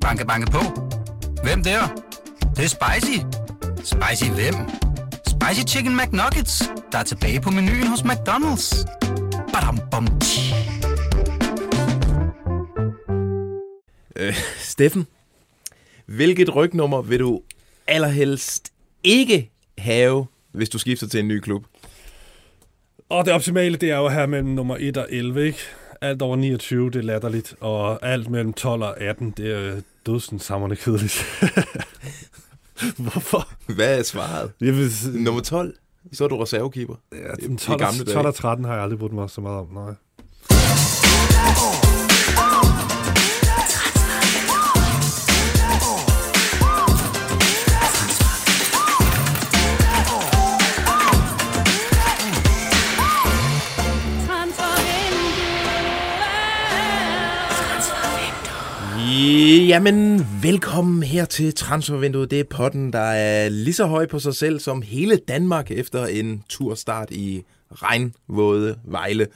Banke, banke på. Hvem der? Det, det er spicy. Spicy hvem? Spicy Chicken McNuggets, der er tilbage på menuen hos McDonald's. Badum, bom, tji. Øh, Steffen, hvilket rygnummer vil du allerhelst ikke have, hvis du skifter til en ny klub? Og det optimale, det er jo her mellem nummer 1 og 11, ikke? Alt over 29, det er latterligt, og alt mellem 12 og 18, det er dødsens samrende kedeligt. Hvorfor? Hvad er svaret? Jeg vil, Nummer 12? Så er du reservekeeper. ja, i- den i 12, gamle og, dage. 12 og 13 har jeg aldrig brugt mig så meget om, nej. Jamen, velkommen her til Transfervinduet. Det er potten, der er lige så høj på sig selv som hele Danmark efter en turstart i regnvåde Vejle.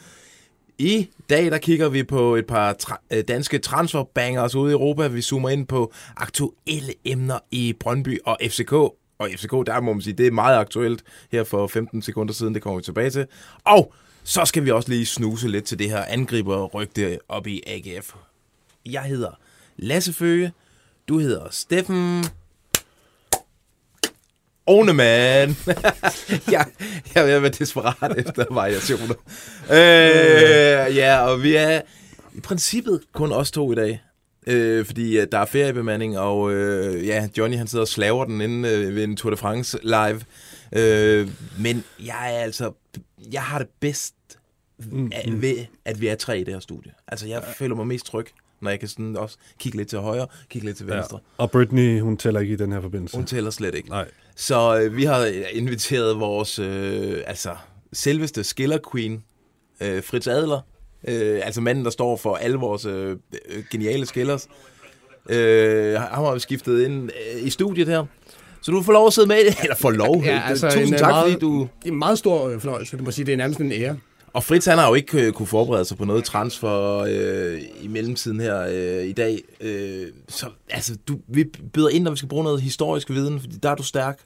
I dag der kigger vi på et par tra- øh, danske transferbangers ude i Europa. Vi zoomer ind på aktuelle emner i Brøndby og FCK. Og FCK, der må man sige, det er meget aktuelt her for 15 sekunder siden. Det kommer vi tilbage til. Og så skal vi også lige snuse lidt til det her angriberrygte op i AGF. Jeg hedder Lasse Føge. Du hedder Steffen... Oneman. jeg, jeg er ved desperat efter variationer. Øh, ja, og vi er i princippet kun os to i dag. Øh, fordi øh, der er feriebemanding, og øh, ja, Johnny han sidder og slaver den inde øh, ved en Tour de France live. Øh, men jeg er altså, jeg har det bedst Mm, af- ved, at vi er tre i det her studie. Altså, jeg føler mig mest tryg, når jeg kan sådan også kigge lidt til højre, kigge lidt til venstre. Ja. Og Britney, hun tæller ikke i den her forbindelse. Hun tæller slet ikke. Nej. Så øh, vi har inviteret vores, øh, altså, selveste skiller queen, øh, Fritz Adler, øh, altså manden, der står for alle vores øh, øh, geniale skillers. Øh, ham har vi skiftet ind øh, i studiet her. Så du får lov at sidde med, eller får lov. Ja, Øh, altså Tusind en, øh, tak, meget- fordi du... Det er en meget stor fornøjelse, det må sige. Det er nærmest en ære. Og Fritz, han har jo ikke øh, kunne forberede sig på noget transfer øh, i mellemtiden her øh, i dag. Øh, så altså, du, vi byder ind, når vi skal bruge noget historisk viden, fordi der er du stærk.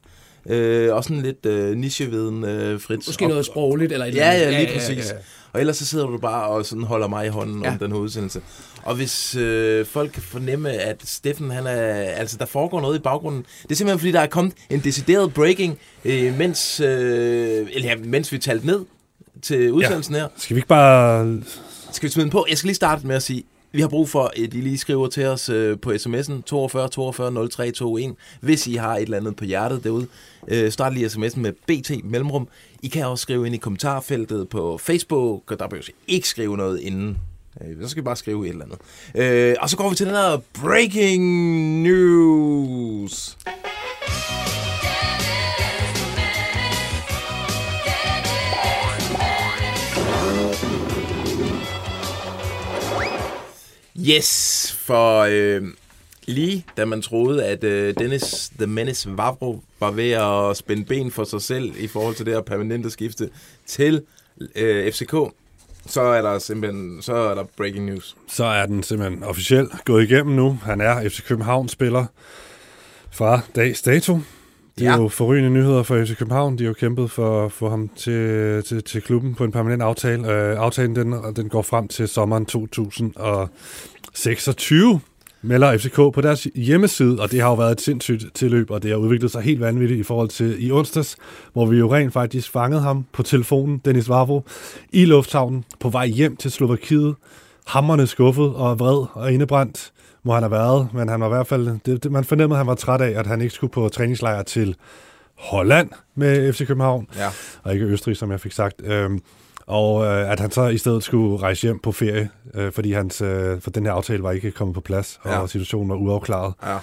Øh, og sådan lidt øh, nicheviden, øh, Fritz. Måske og, noget sprogligt eller et Ja, ja, lige præcis. Og ellers så sidder du bare og sådan holder mig i hånden ja. Ja. om den her udsendelse. Og hvis øh, folk kan fornemme, at Steffen, han er, altså der foregår noget i baggrunden, det er simpelthen fordi, der er kommet en decideret breaking, øh, mens, øh, eller, ja, mens vi talte ned til udsendelsen ja. her. Skal vi ikke bare... Skal vi smide den på? Jeg skal lige starte med at sige, vi har brug for, at I lige skriver til os øh, på sms'en 42 42 03 21, hvis I har et eller andet på hjertet derude. Øh, start lige sms'en med BT mellemrum. I kan også skrive ind i kommentarfeltet på Facebook, og der behøver I ikke skrive noget inden. Øh, så skal vi bare skrive et eller andet. Øh, og så går vi til den her breaking news. Yes, for øh, lige da man troede, at øh, Dennis The Menace Vavro var ved at spænde ben for sig selv i forhold til det her permanente skifte til øh, FCK, så er der simpelthen så er der breaking news. Så er den simpelthen officielt gået igennem nu. Han er FC København-spiller fra dags dato. Det er Ja. jo forrygende nyheder for FC København. De har jo kæmpet for at få ham til, til, til klubben på en permanent aftale. Uh, aftalen den, den går frem til sommeren 2026, melder FCK på deres hjemmeside, og det har jo været et sindssygt tilløb, og det har udviklet sig helt vanvittigt i forhold til i onsdags, hvor vi jo rent faktisk fangede ham på telefonen, Dennis Vavro, i lufthavnen på vej hjem til Slovakiet. Hammerne skuffet og vred og indebrændt må han have været, men han var i hvert fald, det, det, man fornemmede, at han var træt af, at han ikke skulle på træningslejr til Holland med FC København, Ja. og ikke Østrig, som jeg fik sagt. Øhm, og øh, at han så i stedet skulle rejse hjem på ferie, øh, fordi hans, øh, for den her aftale var ikke kommet på plads, og Ja. situationen var uafklaret. Ja.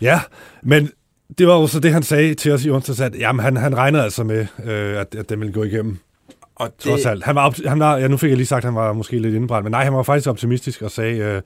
Ja, men det var jo så det, han sagde til os i onsdags, at jamen, han, han regnede altså med, øh, at, at den ville gå igennem. Og det, Trods alt. Han var, op, han var, ja, nu fik jeg lige sagt, at han var måske lidt indbrændt, men nej, han var faktisk optimistisk og sagde, øh,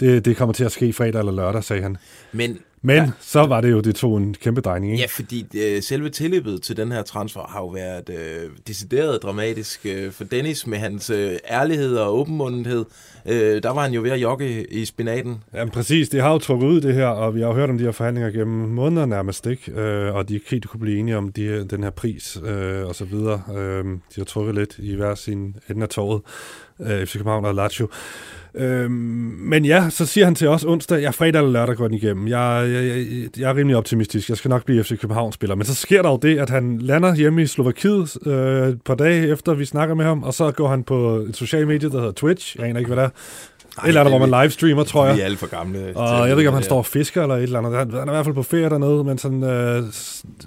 det, det kommer til at ske fredag eller lørdag, sagde han. men Men ja. så var det jo, det tog en kæmpe drejning, ikke? Ja, fordi øh, selve tilløbet til den her transfer har jo været øh, decideret dramatisk øh, for Dennis med hans øh, ærlighed og åbenmundethed. Øh, der var han jo ved at jogge i spinaten. Jamen præcis, det har jo trukket ud det her, og vi har jo hørt om de her forhandlinger gennem måneder nærmest, ikke? Øh, og de ikke helt kunne blive enige om de, den her pris øh, og så videre. Øh, de har trukket lidt i hver sin ende af torvet, øh, FC København og Lazio. Øhm, men ja, så siger han til os onsdag, jeg fredag eller lørdag går den igennem. Jeg, jeg, jeg, jeg er rimelig optimistisk. Jeg skal nok blive FC København-spiller. Men så sker der jo det, at han lander hjemme i Slovakiet øh, et par dage efter, vi snakker med ham, og så går han på et socialt medie, der hedder Twitch. Jeg aner ikke, hvad det er. Ej, eller er der, det hvor man livestreamer, tror jeg. Vi er alt for gamle. Og jeg ved ikke, om han står og fisker eller et eller andet. Han, han er i hvert fald på ferie dernede, men sådan øh,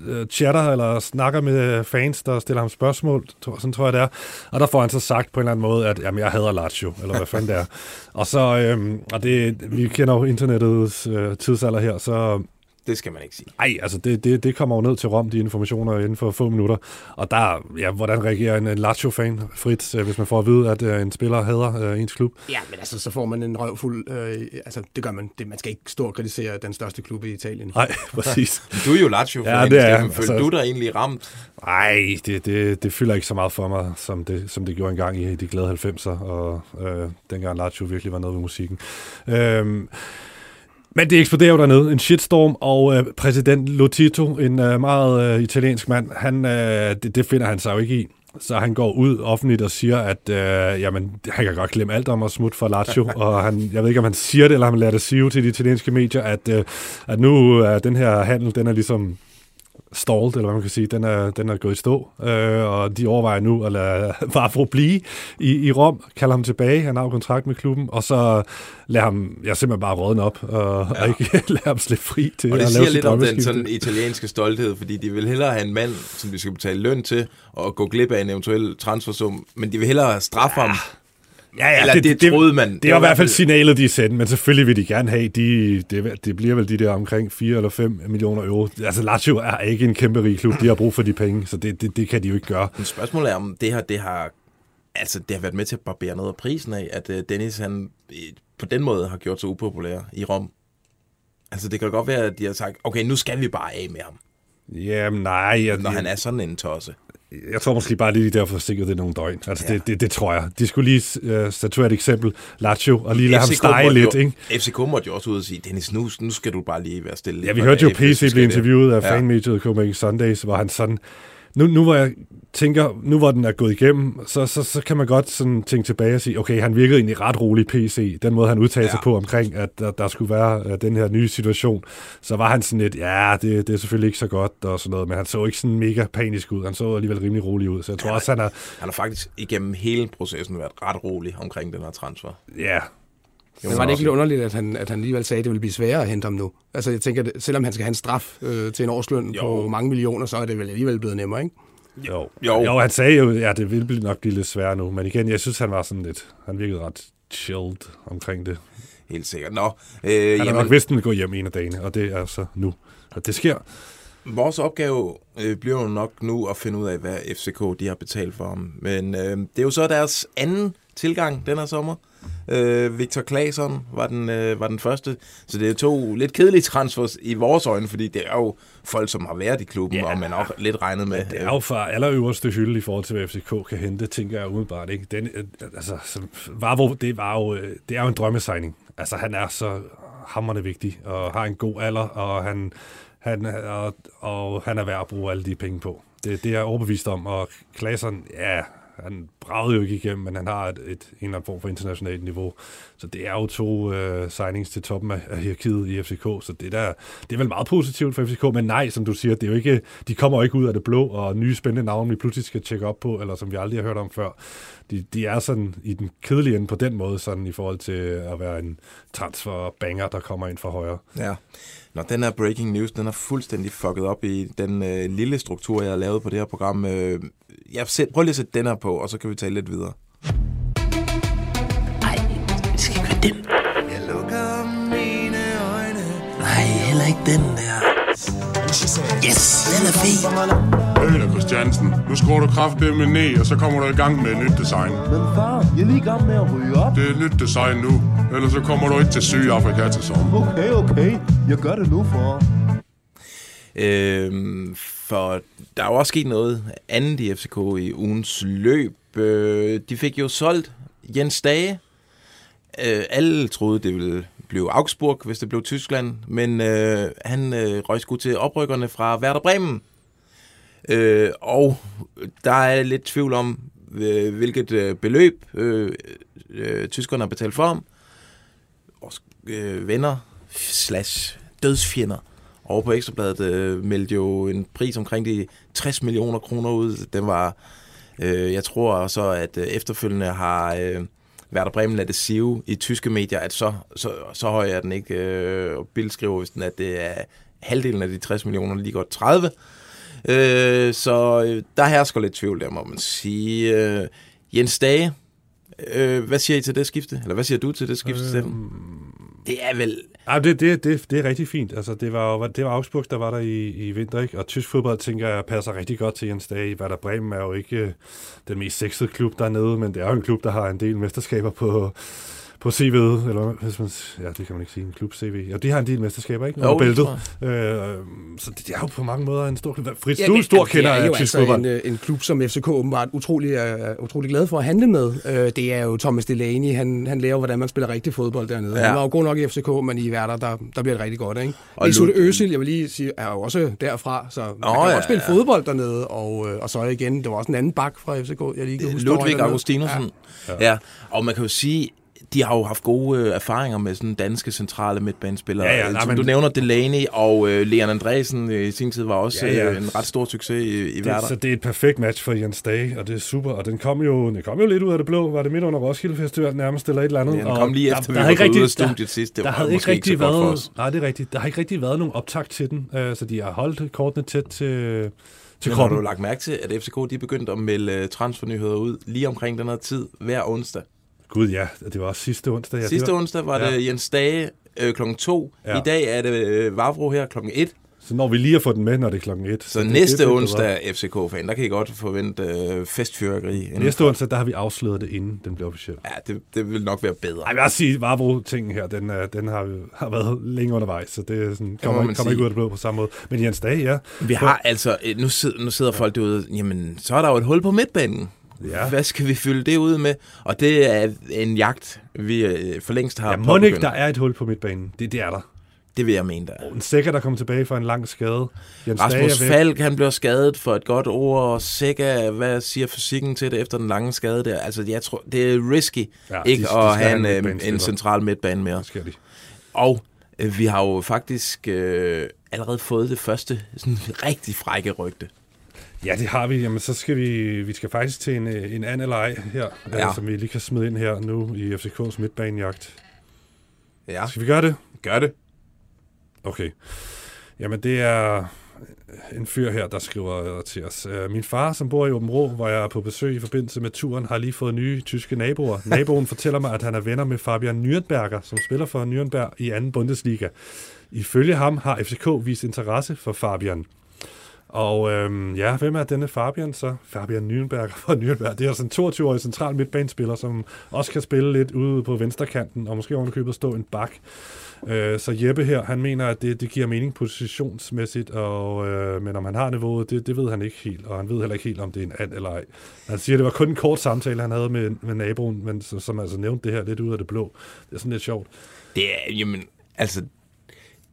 øh, chatter eller snakker med fans, der stiller ham spørgsmål. Sådan tror jeg, det er. Og der får han så sagt på en eller anden måde, at jamen, jeg hader Lazio, eller hvad fanden det er. Og så, øh, og det, vi kender jo internettets øh, tidsalder her, så Det skal man ikke sige. ej, altså det, det, det kommer jo ned til Rom, de informationer inden for få minutter. Og der, ja, hvordan reagerer en, en Lazio-fan, Fritz, øh, hvis man får at vide, at øh, en spiller hader øh, ens klub? Ja, men altså, så får man en røvfuld... Øh, altså, det gør man. Det, man skal ikke stå og kritisere den største klub i Italien. Nej, præcis. Du er jo Lazio Ja, fan, det er. Steffen. Følte Altså- du dig egentlig ramt? Nej, det, det, det fylder ikke så meget for mig, som det, som det gjorde engang i de glade 90'er, og øh, dengang Lazio virkelig var noget ved musikken. Øhm, men det eksploderer jo dernede. En shitstorm, og øh, præsident Lotito, en øh, meget øh, italiensk mand, han, øh, det, det finder han sig jo ikke i. Så han går ud offentligt og siger, at øh, jamen, han kan godt glemme alt om at smutte for Lazio, og han, jeg ved ikke, om han siger det, eller om han lader det sige til de italienske medier, at, øh, at nu er den her handel, den er ligesom stalled, eller hvad man kan sige, den er, den er gået i stå, øh, og de overvejer nu at lade Vafro blive i, i Rom, kalde ham tilbage, han har jo kontrakt med klubben, og så lade ham, ja, simpelthen bare rådne op, og, ja. og ikke lade ham slippe fri til Og det at lave siger lidt om den sådan italienske stolthed, fordi de vil hellere have en mand, som de skal betale løn til, og gå glip af en eventuel transfersum, men de vil hellere straffe ham. Ja, ja, Eller det, det troede man. Det er i hvert fald signalet, de sendte, men selvfølgelig vil de gerne have, de, det, det bliver vel de der omkring 4 eller 5 millioner euro. Altså Lazio er ikke en kæmpe rig klub, de har brug for de penge, så det, det, det kan de jo ikke gøre. Men spørgsmålet er, om det her, det har, altså, det har været med til at barbere noget af prisen af, at uh, Dennis, han øh, på den måde har gjort sig upopulær i Rom. Altså, det kan godt være, at de har sagt, okay, nu skal vi bare af med ham, Jamen nej, jeg, når han er sådan en tosse. Jeg tror måske bare lige, de der forsinket det nogle døgn. Altså, ja. det, det, det, tror jeg. De skulle lige uh, statuere et eksempel, Lazio, og lige lade ham stege lidt, jo, ikke? FCK måtte jo også ud og sige, Dennis, nu, nu skal du bare lige være stille. Ja, vi hørte jo PC blive interviewet af Ja. fanmediet Copenhagen Sundays, hvor han sådan, nu, nu hvor jeg tænker, nu hvor den er gået igennem, så, så, så kan man godt sådan tænke tilbage og sige, okay, han virkede egentlig ret rolig PC, den måde han udtalte ja. sig Ja. på omkring, at der, der skulle være uh, den her nye situation, så var han sådan lidt, ja, det, det er selvfølgelig ikke så godt og sådan noget, men han så ikke sådan mega panisk ud, han så alligevel rimelig rolig ud, så jeg tror også, han er, Han har faktisk igennem hele processen været ret rolig omkring den her transfer. ja, Men var det ikke lidt underligt, at han, at han alligevel sagde, at det ville blive sværere at hente ham nu? Altså, jeg tænker, at selvom han skal have en straf øh, til en årsløn Jo. på mange millioner, så er det vel alligevel blevet nemmere, ikke? Jo. Jo. jo, han sagde jo, ja, det ville blive nok blive lidt sværere nu, men igen, jeg synes, han var sådan lidt, han virkede ret chilled omkring det. Helt sikkert. Nå, øh, Han har jamen, nok vidst, at han vil gå hjem en af dagene, og det er så nu, at det sker. vores opgave øh, bliver jo nok nu at finde ud af, hvad FCK de har betalt for ham. Men øh, det er jo så deres anden tilgang den her sommer. Øh, Victor Claesson var den, øh, var den første. Så det er to lidt kedelige transfers i vores øjne, fordi det er jo folk, som har været i klubben, Ja. og man også lidt regnet med. Det er jo fra allerøverste hylde i forhold til, hvad FCK kan hente, tænker jeg umiddelbart. Ikke? Den, øh, altså, så Vavro, det, var jo, øh, det er jo en drømmesigning. Altså, han er så hammerende vigtig, og har en god alder, og han, han, og, og han er værd at bruge alle de penge på. Det, det er jeg overbevist om, og Klaseren, ja, han bragede jo ikke igennem, men han har et, et, en eller anden form for internationalt niveau. Så det er jo to øh, signings til toppen af, af hierarkiet i FCK, så det, der, det er vel meget positivt for FCK, men nej, som du siger, det er jo ikke, de kommer jo ikke ud af det blå, og nye spændende navne, vi pludselig skal tjekke op på, eller som vi aldrig har hørt om før. De, de er sådan i den kedelige ende på den måde, sådan i forhold til at være en transfer-banger, der kommer ind fra højre. Ja. Når den her breaking news, den er fuldstændig fucket op i den øh, lille struktur, jeg har lavet på det her program. Øh, jeg sæt, prøv lige at sætte den her på, og så kan vi tale lidt videre. Nej, det skal ikke være den. Jeg lukker mine øjne. Nej, heller ikke den der. Yes, den er fed. Øler Christiansen, nu skruer du kraftedeme ned, og så kommer du i gang med et nyt design. Men far, jeg er lige i gang med at ryge op. Det er et nyt design nu, ellers så kommer du ikke til Sydafrika til sommer. Okay, okay. Jeg gør det nu, far. Øh, for der er jo også sket noget andet i FCK i ugens løb. Øh, de fik jo solgt Jens Dage. øh, alle troede, det ville blive Augsburg, hvis det blev Tyskland, men øh, han øh, røg sgu til oprykkerne fra Werder Bremen. Øh, og der er lidt tvivl om, øh, hvilket øh, beløb øh, øh, tyskerne har betalt for ham. Vores øh, venner slash dødsfjender over på Ekstrabladet øh, meldte jo en pris omkring de 60 millioner kroner ud. Den var, øh, jeg tror så, at øh, efterfølgende har øh, Werder Bremen ladet det sive i tyske medier, at så, så, så høj er den ikke. Øh, og Bill skriver, hvis den, at det er halvdelen af de 60 millioner, lige godt 30. Øh, så øh, der hersker lidt tvivl der, må man sige. Øh, Jens Dage, øh, hvad siger I til det skifte? Eller hvad siger du til det skifte, øh, Steffen? Det er vel... Ja, det, det, det, det er rigtig fint. Altså, det var, jo- det var Augsburg, der var der i, i vinter, ikke? Og tysk fodbold, tænker jeg, passer rigtig godt til Jens Dage. Werder Bremen er jo ikke øh, den mest sexede klub dernede, men det er jo en klub, der har en del mesterskaber på, på CV'et, eller hvis man, ja, det kan man ikke sige, en klub CV. Ja, de har en del mesterskaber, ikke? Jo, det bæltet. Øh, så det er jo på mange måder en stor klub. Fritz, Ja, du er en stor det kender er af tysk altså fodbold. en, øh, en klub, som FCK åbenbart utrolig, er utrolig glad for at handle med. Øh, Det er jo Thomas Delaney, han, han lærer, hvordan man spiller rigtig fodbold dernede. Ja. Ja. Han var jo god nok i FCK, men i Werder, der, der bliver det rigtig godt. Ikke? Og Og Lud- Özil, jeg vil lige sige, er jo også derfra, så man Åh, kan ja, godt spille ja. fodbold dernede. Og, øh, og så igen, det var også en anden bak fra FCK, jeg lige kan huske. der Ludvig. Augustinusen. Ja. ja. Og man kan jo sige, de har jo haft gode øh, erfaringer med sådan danske centrale midtbanespillere. Ja, ja, Øh, nej, Som men- du nævner, Delaney og øh, Leon Andresen øh, i sin tid var også Ja, ja, ja. en ret stor succes i, i Det, så det er et perfekt match for Jens Dage, og det er super. Og den kom jo, den kom jo lidt ud af det blå. Var det midt under Roskilde Festival nærmest, eller et eller andet? Ja, den kom lige der- efter, der vi havde var ikke gået ud af rigtig- der- studiet sidst. Det der var havde ikke ikke rigtig for været, os. nej, det er rigtigt. Der har ikke rigtig været nogen optakt til den, uh, så de har holdt kortene tæt til, til Men har kroppen. du lagt mærke til, at FCK de begyndte at melde øh, transfernyheder ud lige omkring den her tid hver onsdag? Gud ja, det var også sidste onsdag. Ja, Ja, Sidste var, onsdag var ja. det Jens Dage øh, klokken 2. Ja. Ja. I dag er det øh, Vavro her klokken 1. Så når vi lige har fået den med, når det er klokken et. Så det- næste det onsdag, FCK-fan, der kan I godt forvente øh, festfyrkeri. Næste onsdag, der har vi afsløret det, inden den bliver officiel. Ja, det, det vil nok være bedre. Ej, jeg vil også sige, Varbro-tingen her, den, er- den har, har været længe undervejs, så det sådan, kommer, ikke, kommer ikke ud af det blå på samme måde. Men Jens Dage, ja. Vi har altså, øh, nu sidder, nu sidder folk derude, jamen, så er der jo et hul på midtbanen. Ja. Hvad skal vi fylde det ud med? Og det er en jagt, vi øh, for længst har Ja, ikke, der er et hul på midtbanen. Det, det er der. Det vil jeg mene, der er. En sikker, der kommer tilbage fra en lang skade. Jens Rasmus. Falk, han bliver skadet for et godt ord, og Sækker, hvad siger fysikken til det efter den lange skade der? Altså, jeg tror, det er risky Ja, ja, de- ikke de at have en, en øh, en central midtbane mere. Det skal de. Og øh, vi har jo faktisk øh, allerede fået det første sådan rigtig frække rygte. Ja, det har vi. Jamen, så skal vi, vi skal faktisk til en, øh, en anden ej her, ja. Ja. øh, som vi lige kan smide ind her nu i FCK's midtbanejagt. Ja, Skal vi gøre det? gør det. Okay. Jamen, det er en fyr her, der skriver til os. "Øh, Min far, som bor i Åben Rå, hvor jeg er på besøg i forbindelse med turen, har lige fået nye tyske naboer. Naboen fortæller mig, at han er venner med Fabian Nürnberger, som spiller for Nürnberg i anden Bundesliga. Ifølge ham har FCK vist interesse for Fabian. Og øhm, ja, hvem er denne Fabian så? Fabian Nürnberger fra Nürnberg. Det er altså en 22-årig central midtbanespiller, som også kan spille lidt ude på venstrekanten, og måske ovenikøbet stå en bak. Øh, så Jeppe her, han mener, at det, det giver mening positionsmæssigt, og, øh, men om han har niveauet, det, det ved han ikke helt, og han ved heller ikke helt, om det er en and eller ej. Han siger, at det var kun en kort samtale, han havde med, med naboen, men som, som altså nævnte det her lidt ud af det blå. Det er sådan lidt sjovt. Det er, jamen, altså,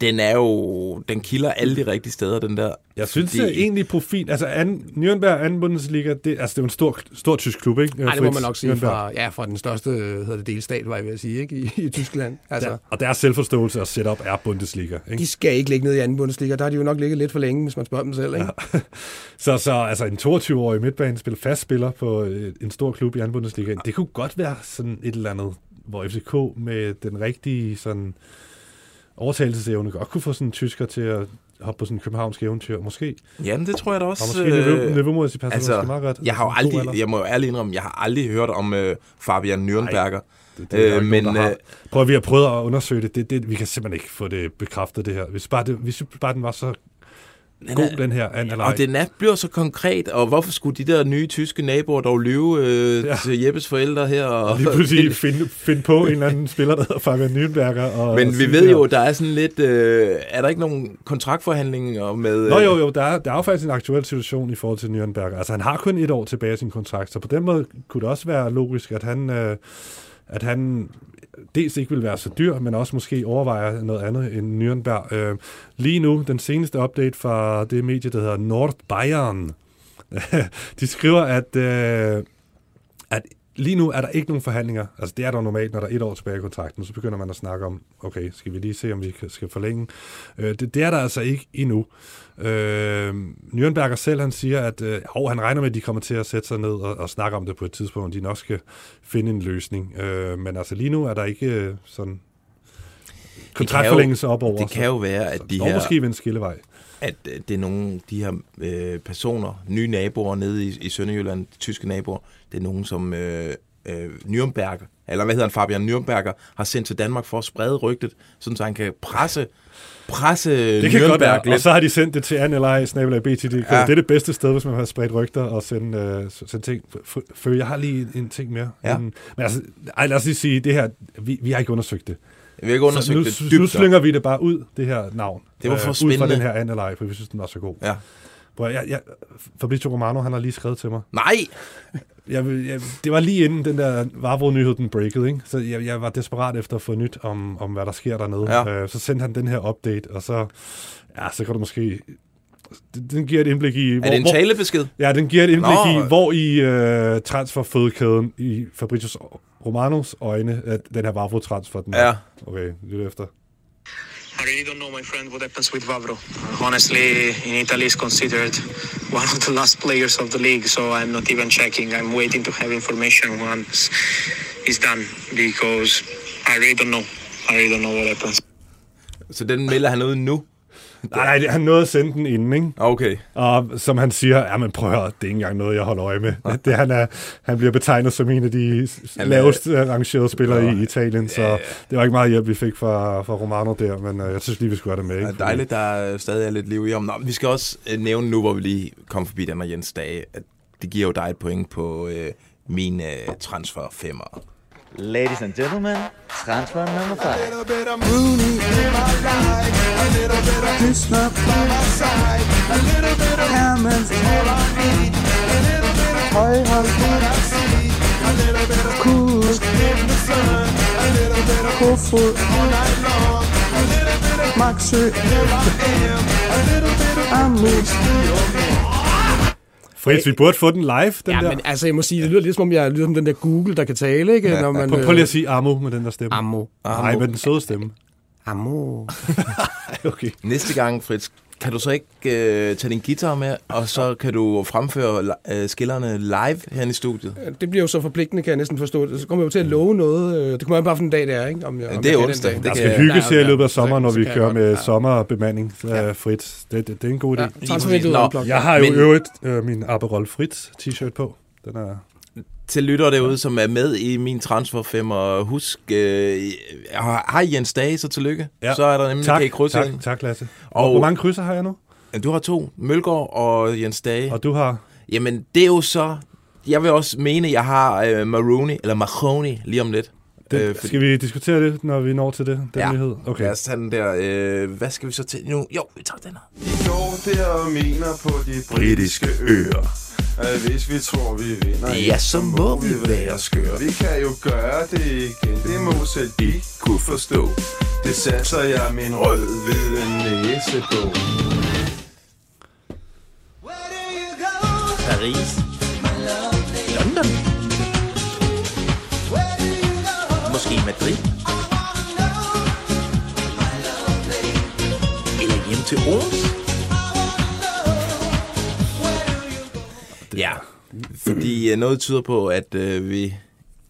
den er jo, den kilder alle de rigtige steder, den der. Jeg synes det er egentlig profil, altså anden, Nürnberg, anden Bundesliga, det, altså det er jo en stor, stor tysk klub, ikke? Nej, det må man nok sige Nürnberg. fra, ja, fra den største hedder det, delstat, var jeg ved at sige, ikke? I, i Tyskland. Altså, Der, og deres selvforståelse og setup er Bundesliga. Ikke? de skal ikke ligge ned i anden Bundesliga. Der har de jo nok ligget lidt for længe, hvis man spørger dem selv. Ikke? Ja. Så, så altså en 22-årig midtbanespiller, fast spiller på øh, en stor klub i anden Bundesliga, det kunne godt være sådan et eller andet, hvor FCK med den rigtige sådan overtagelsesevne godt kunne få sådan en tysker til at hoppe på sådan en københavnsk eventyr, måske. Ja, men det tror jeg da også. Og måske øh, niveaumæssigt passer altså, måske meget godt. jeg har jo aldrig, jeg må jo ærligt indrømme, jeg har aldrig hørt om øh, Fabian Nürnberger. Det, det Øh, men, nogen, øh, Prøv at vi har prøvet at undersøge det. det, det vi kan simpelthen ikke få det bekræftet, det her. Hvis bare, det, hvis bare den var så Den god, er- den her, and eller Og den er, bliver så konkret, og hvorfor skulle de der nye tyske naboer dog lyve øh, Ja. til Jeppes forældre her? Og, Lige pludselig finde, finde på en eller anden spiller, der hedder Fabian Nürnberger. Og, Men og vi ved jo, der er sådan lidt... Øh, er der ikke nogen kontraktforhandlinger med... Nå øh, jo, jo, der er, der er jo faktisk en aktuel situation i forhold til Nürnberger. Altså han har kun et år tilbage af sin kontrakt, så på den måde kunne det også være logisk, at han, øh, at han dels ikke vil være så dyr, men også måske overvejer noget andet end Nürnberg. Øh, lige nu, den seneste update fra det medie, der hedder Nordbayern, de skriver, at, øh, at lige nu er der ikke nogen forhandlinger. Altså det er der normalt, når der er et år tilbage i kontrakten, så begynder man at snakke om, okay, skal vi lige se, om vi skal forlænge. Øh, det, det er der altså ikke endnu. Øh, Nürnberger selv, han siger, at øh, hov, han regner med, at de kommer til at sætte sig ned og, og snakke om det på et tidspunkt. De nok skal finde en løsning. Øh, men altså lige nu er der ikke øh, sådan kontraktforlængelse op over. Det kan jo være, at de her, måske ved en skillevej. at øh, det er nogle de her øh, personer, nye naboer nede i, i Sønderjylland, de tyske naboer, det er nogen, som øh, øh, Nürnberger, eller hvad hedder han, Fabian Nürnberger, har sendt til Danmark for at sprede rygtet, sådan så han kan presse, presse Det kan godt være. Nürnberg Og så har de sendt det til anli snabelag BTD. Ja. Det er det bedste sted, hvis man har spredt rygter og sendt, øh, sendt ting. F- f- jeg har lige en ting mere. Ja. Men, men altså, ej, lad os lige sige, det her, vi, vi har ikke undersøgt det. Jeg vil ikke Så undersøge nu, det nu dybt. nok. slynger vi det bare ud, det her navn. Det var for Øh, Ud spændende. fra den her anli, for vi synes, den var så god. Ja. Prøv, jeg, jeg, Fabrizio Romano, han har lige skrevet til mig. Nej! Jeg, jeg, det var lige inden den der Vavro-nyhed, den breakede, ikke? Så jeg, jeg var desperat efter at få nyt om, om hvad der sker dernede. Ja. Øh, så sendte han den her update, og så, ja, så kan du måske... Den, giver et indblik i... Er det en talebesked? Ja, den giver et indblik Nå. i, hvor i øh, transferfødekæden i Fabricius Romanos øjne, at den her Vavro-transfer, den Ja. er. Okay, lyt efter. I really don't know, my friend, what happens with Vavro. Honestly, in Italy, is considered one of the last players of the league, so I'm not even checking. I'm waiting to have information once it's done because I really don't know. I really don't know what happens. Så den melder han ud nu? Nej, nej, han nåede at sende den inden, ikke? Okay. Og som han siger, ja, men prøv at høre, det er ikke engang noget, jeg holder øje med. Det, han, er, han bliver betegnet som en af de Han lavest øh, rangerede spillere i Italien, så det var ikke meget hjælp, vi fik fra, fra Romano der, men øh, jeg synes lige, vi skulle have det med. Ja, Ikke? dejligt, der er stadig er lidt liv i ham. Nå, vi skal også øh, nævne nu, hvor vi lige kom forbi den og Jens Dage, at det giver jo dig et point på øh, min øh, transfer femmer. Ladies and gentlemen, transfer number five. bit of Rooney in my life, a little bit of Krishna by my side, a little bit of Hammond's all I need, a little bit of Højhold what I see, a little bit of Kurs in the sun, a little bit of Kofod all night long, a little bit of Maxø, here I am, a little bit of Amus. Fritz, vi burde få den live, den Ja, der. men altså, jeg må sige, det lyder lidt som om, jeg lyder som den der Google, der kan tale, ikke? Når man, Prøv, prøv lige at sige Amo med den der stemme. Ammo. Nej, med den søde stemme. Ammo. Okay. Næste gang, Fritz, kan du så ikke øh, tage din guitar med, og så kan du fremføre øh, skillerne live her i studiet? Det bliver jo så forpligtende, kan jeg næsten forstå. Så kommer jeg jo til at love noget. øh, Det kommer an bare for den dag, det er, ikke? Om jeg, om det er jeg onsdag. den Det Der skal hygges her i løbet af sommeren, når vi kører med ja. sommerbemanding, ja. Fritz. Det, det, det er en god idé. Ja. Jeg har jo øvrigt øh, min Aperol Fritz t-shirt på. Den er... Til lyttere derude, som er med i min transfer femmer, husk, øh, hej Jens Dage, så tillykke. Ja. Så er der nemlig Tak, kan I krydse tak, tak Lasse. Og- Og... Hvor mange krydser har jeg nu? Du har to, Mølgaard og Jens Dage. Og du har... Jamen, det er jo så... Jeg vil også mene, at jeg har øh, Maroney, eller Mahoney, lige om lidt. Det, Øh, fordi- skal vi diskutere det, når vi når til det, den Ja. nyhed? Okay. Lad os tage den der. Øh, hvad skal vi så til nu? Jo, vi tager den her. I går der og mener på de britiske øer. At hvis vi tror, vi vinder, Ja, så må vi være skøre. Vi kan jo gøre det igen, det må selv de kunne forstå. Det satser jeg min rød-hvide næse på. Paris. Til Aarhus. Ja, fordi øh, noget tyder på, at øh, vi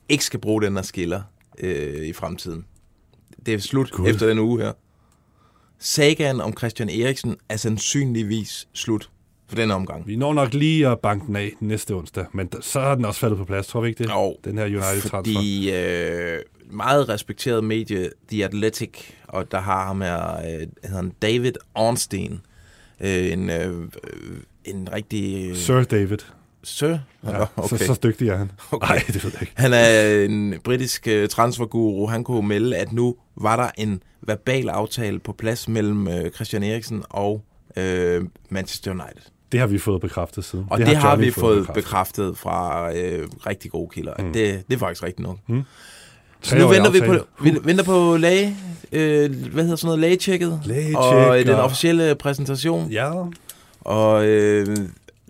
ikke skal bruge den her skiller øh, i fremtiden. Det er slut God. efter den uge her. Sagaen om Christian Eriksen er sandsynligvis slut for den omgang. Vi når nok lige at banke den af næste onsdag, men så er den også faldet på plads, tror vi ikke det? Jo, Den her United-transfer. Fordi øh, meget respekteret medie, The Athletic, og der har ham her, øh, hedder David Ornstein, øh, en, øh, øh, en rigtig... Øh, Sir David. Sir? Ja, okay. så, så dygtig er han. Okay. Nej, det ved jeg ikke. Han er en britisk uh, transferguru. Han kunne melde, at nu var der en verbal aftale på plads mellem uh, Christian Eriksen og uh, Manchester United. Det har vi fået bekræftet siden. Og det, det har Johnny vi fået bekræftet, bekræftet fra uh, rigtig gode kilder. Mm. Det, det er faktisk rigtigt nok. Mm. Så nu venter vi på, vi venter på læge, øh, hvad hedder sådan noget, lægetjekket, Lægetjek og øh, den officielle præsentation. Ja, Og øh,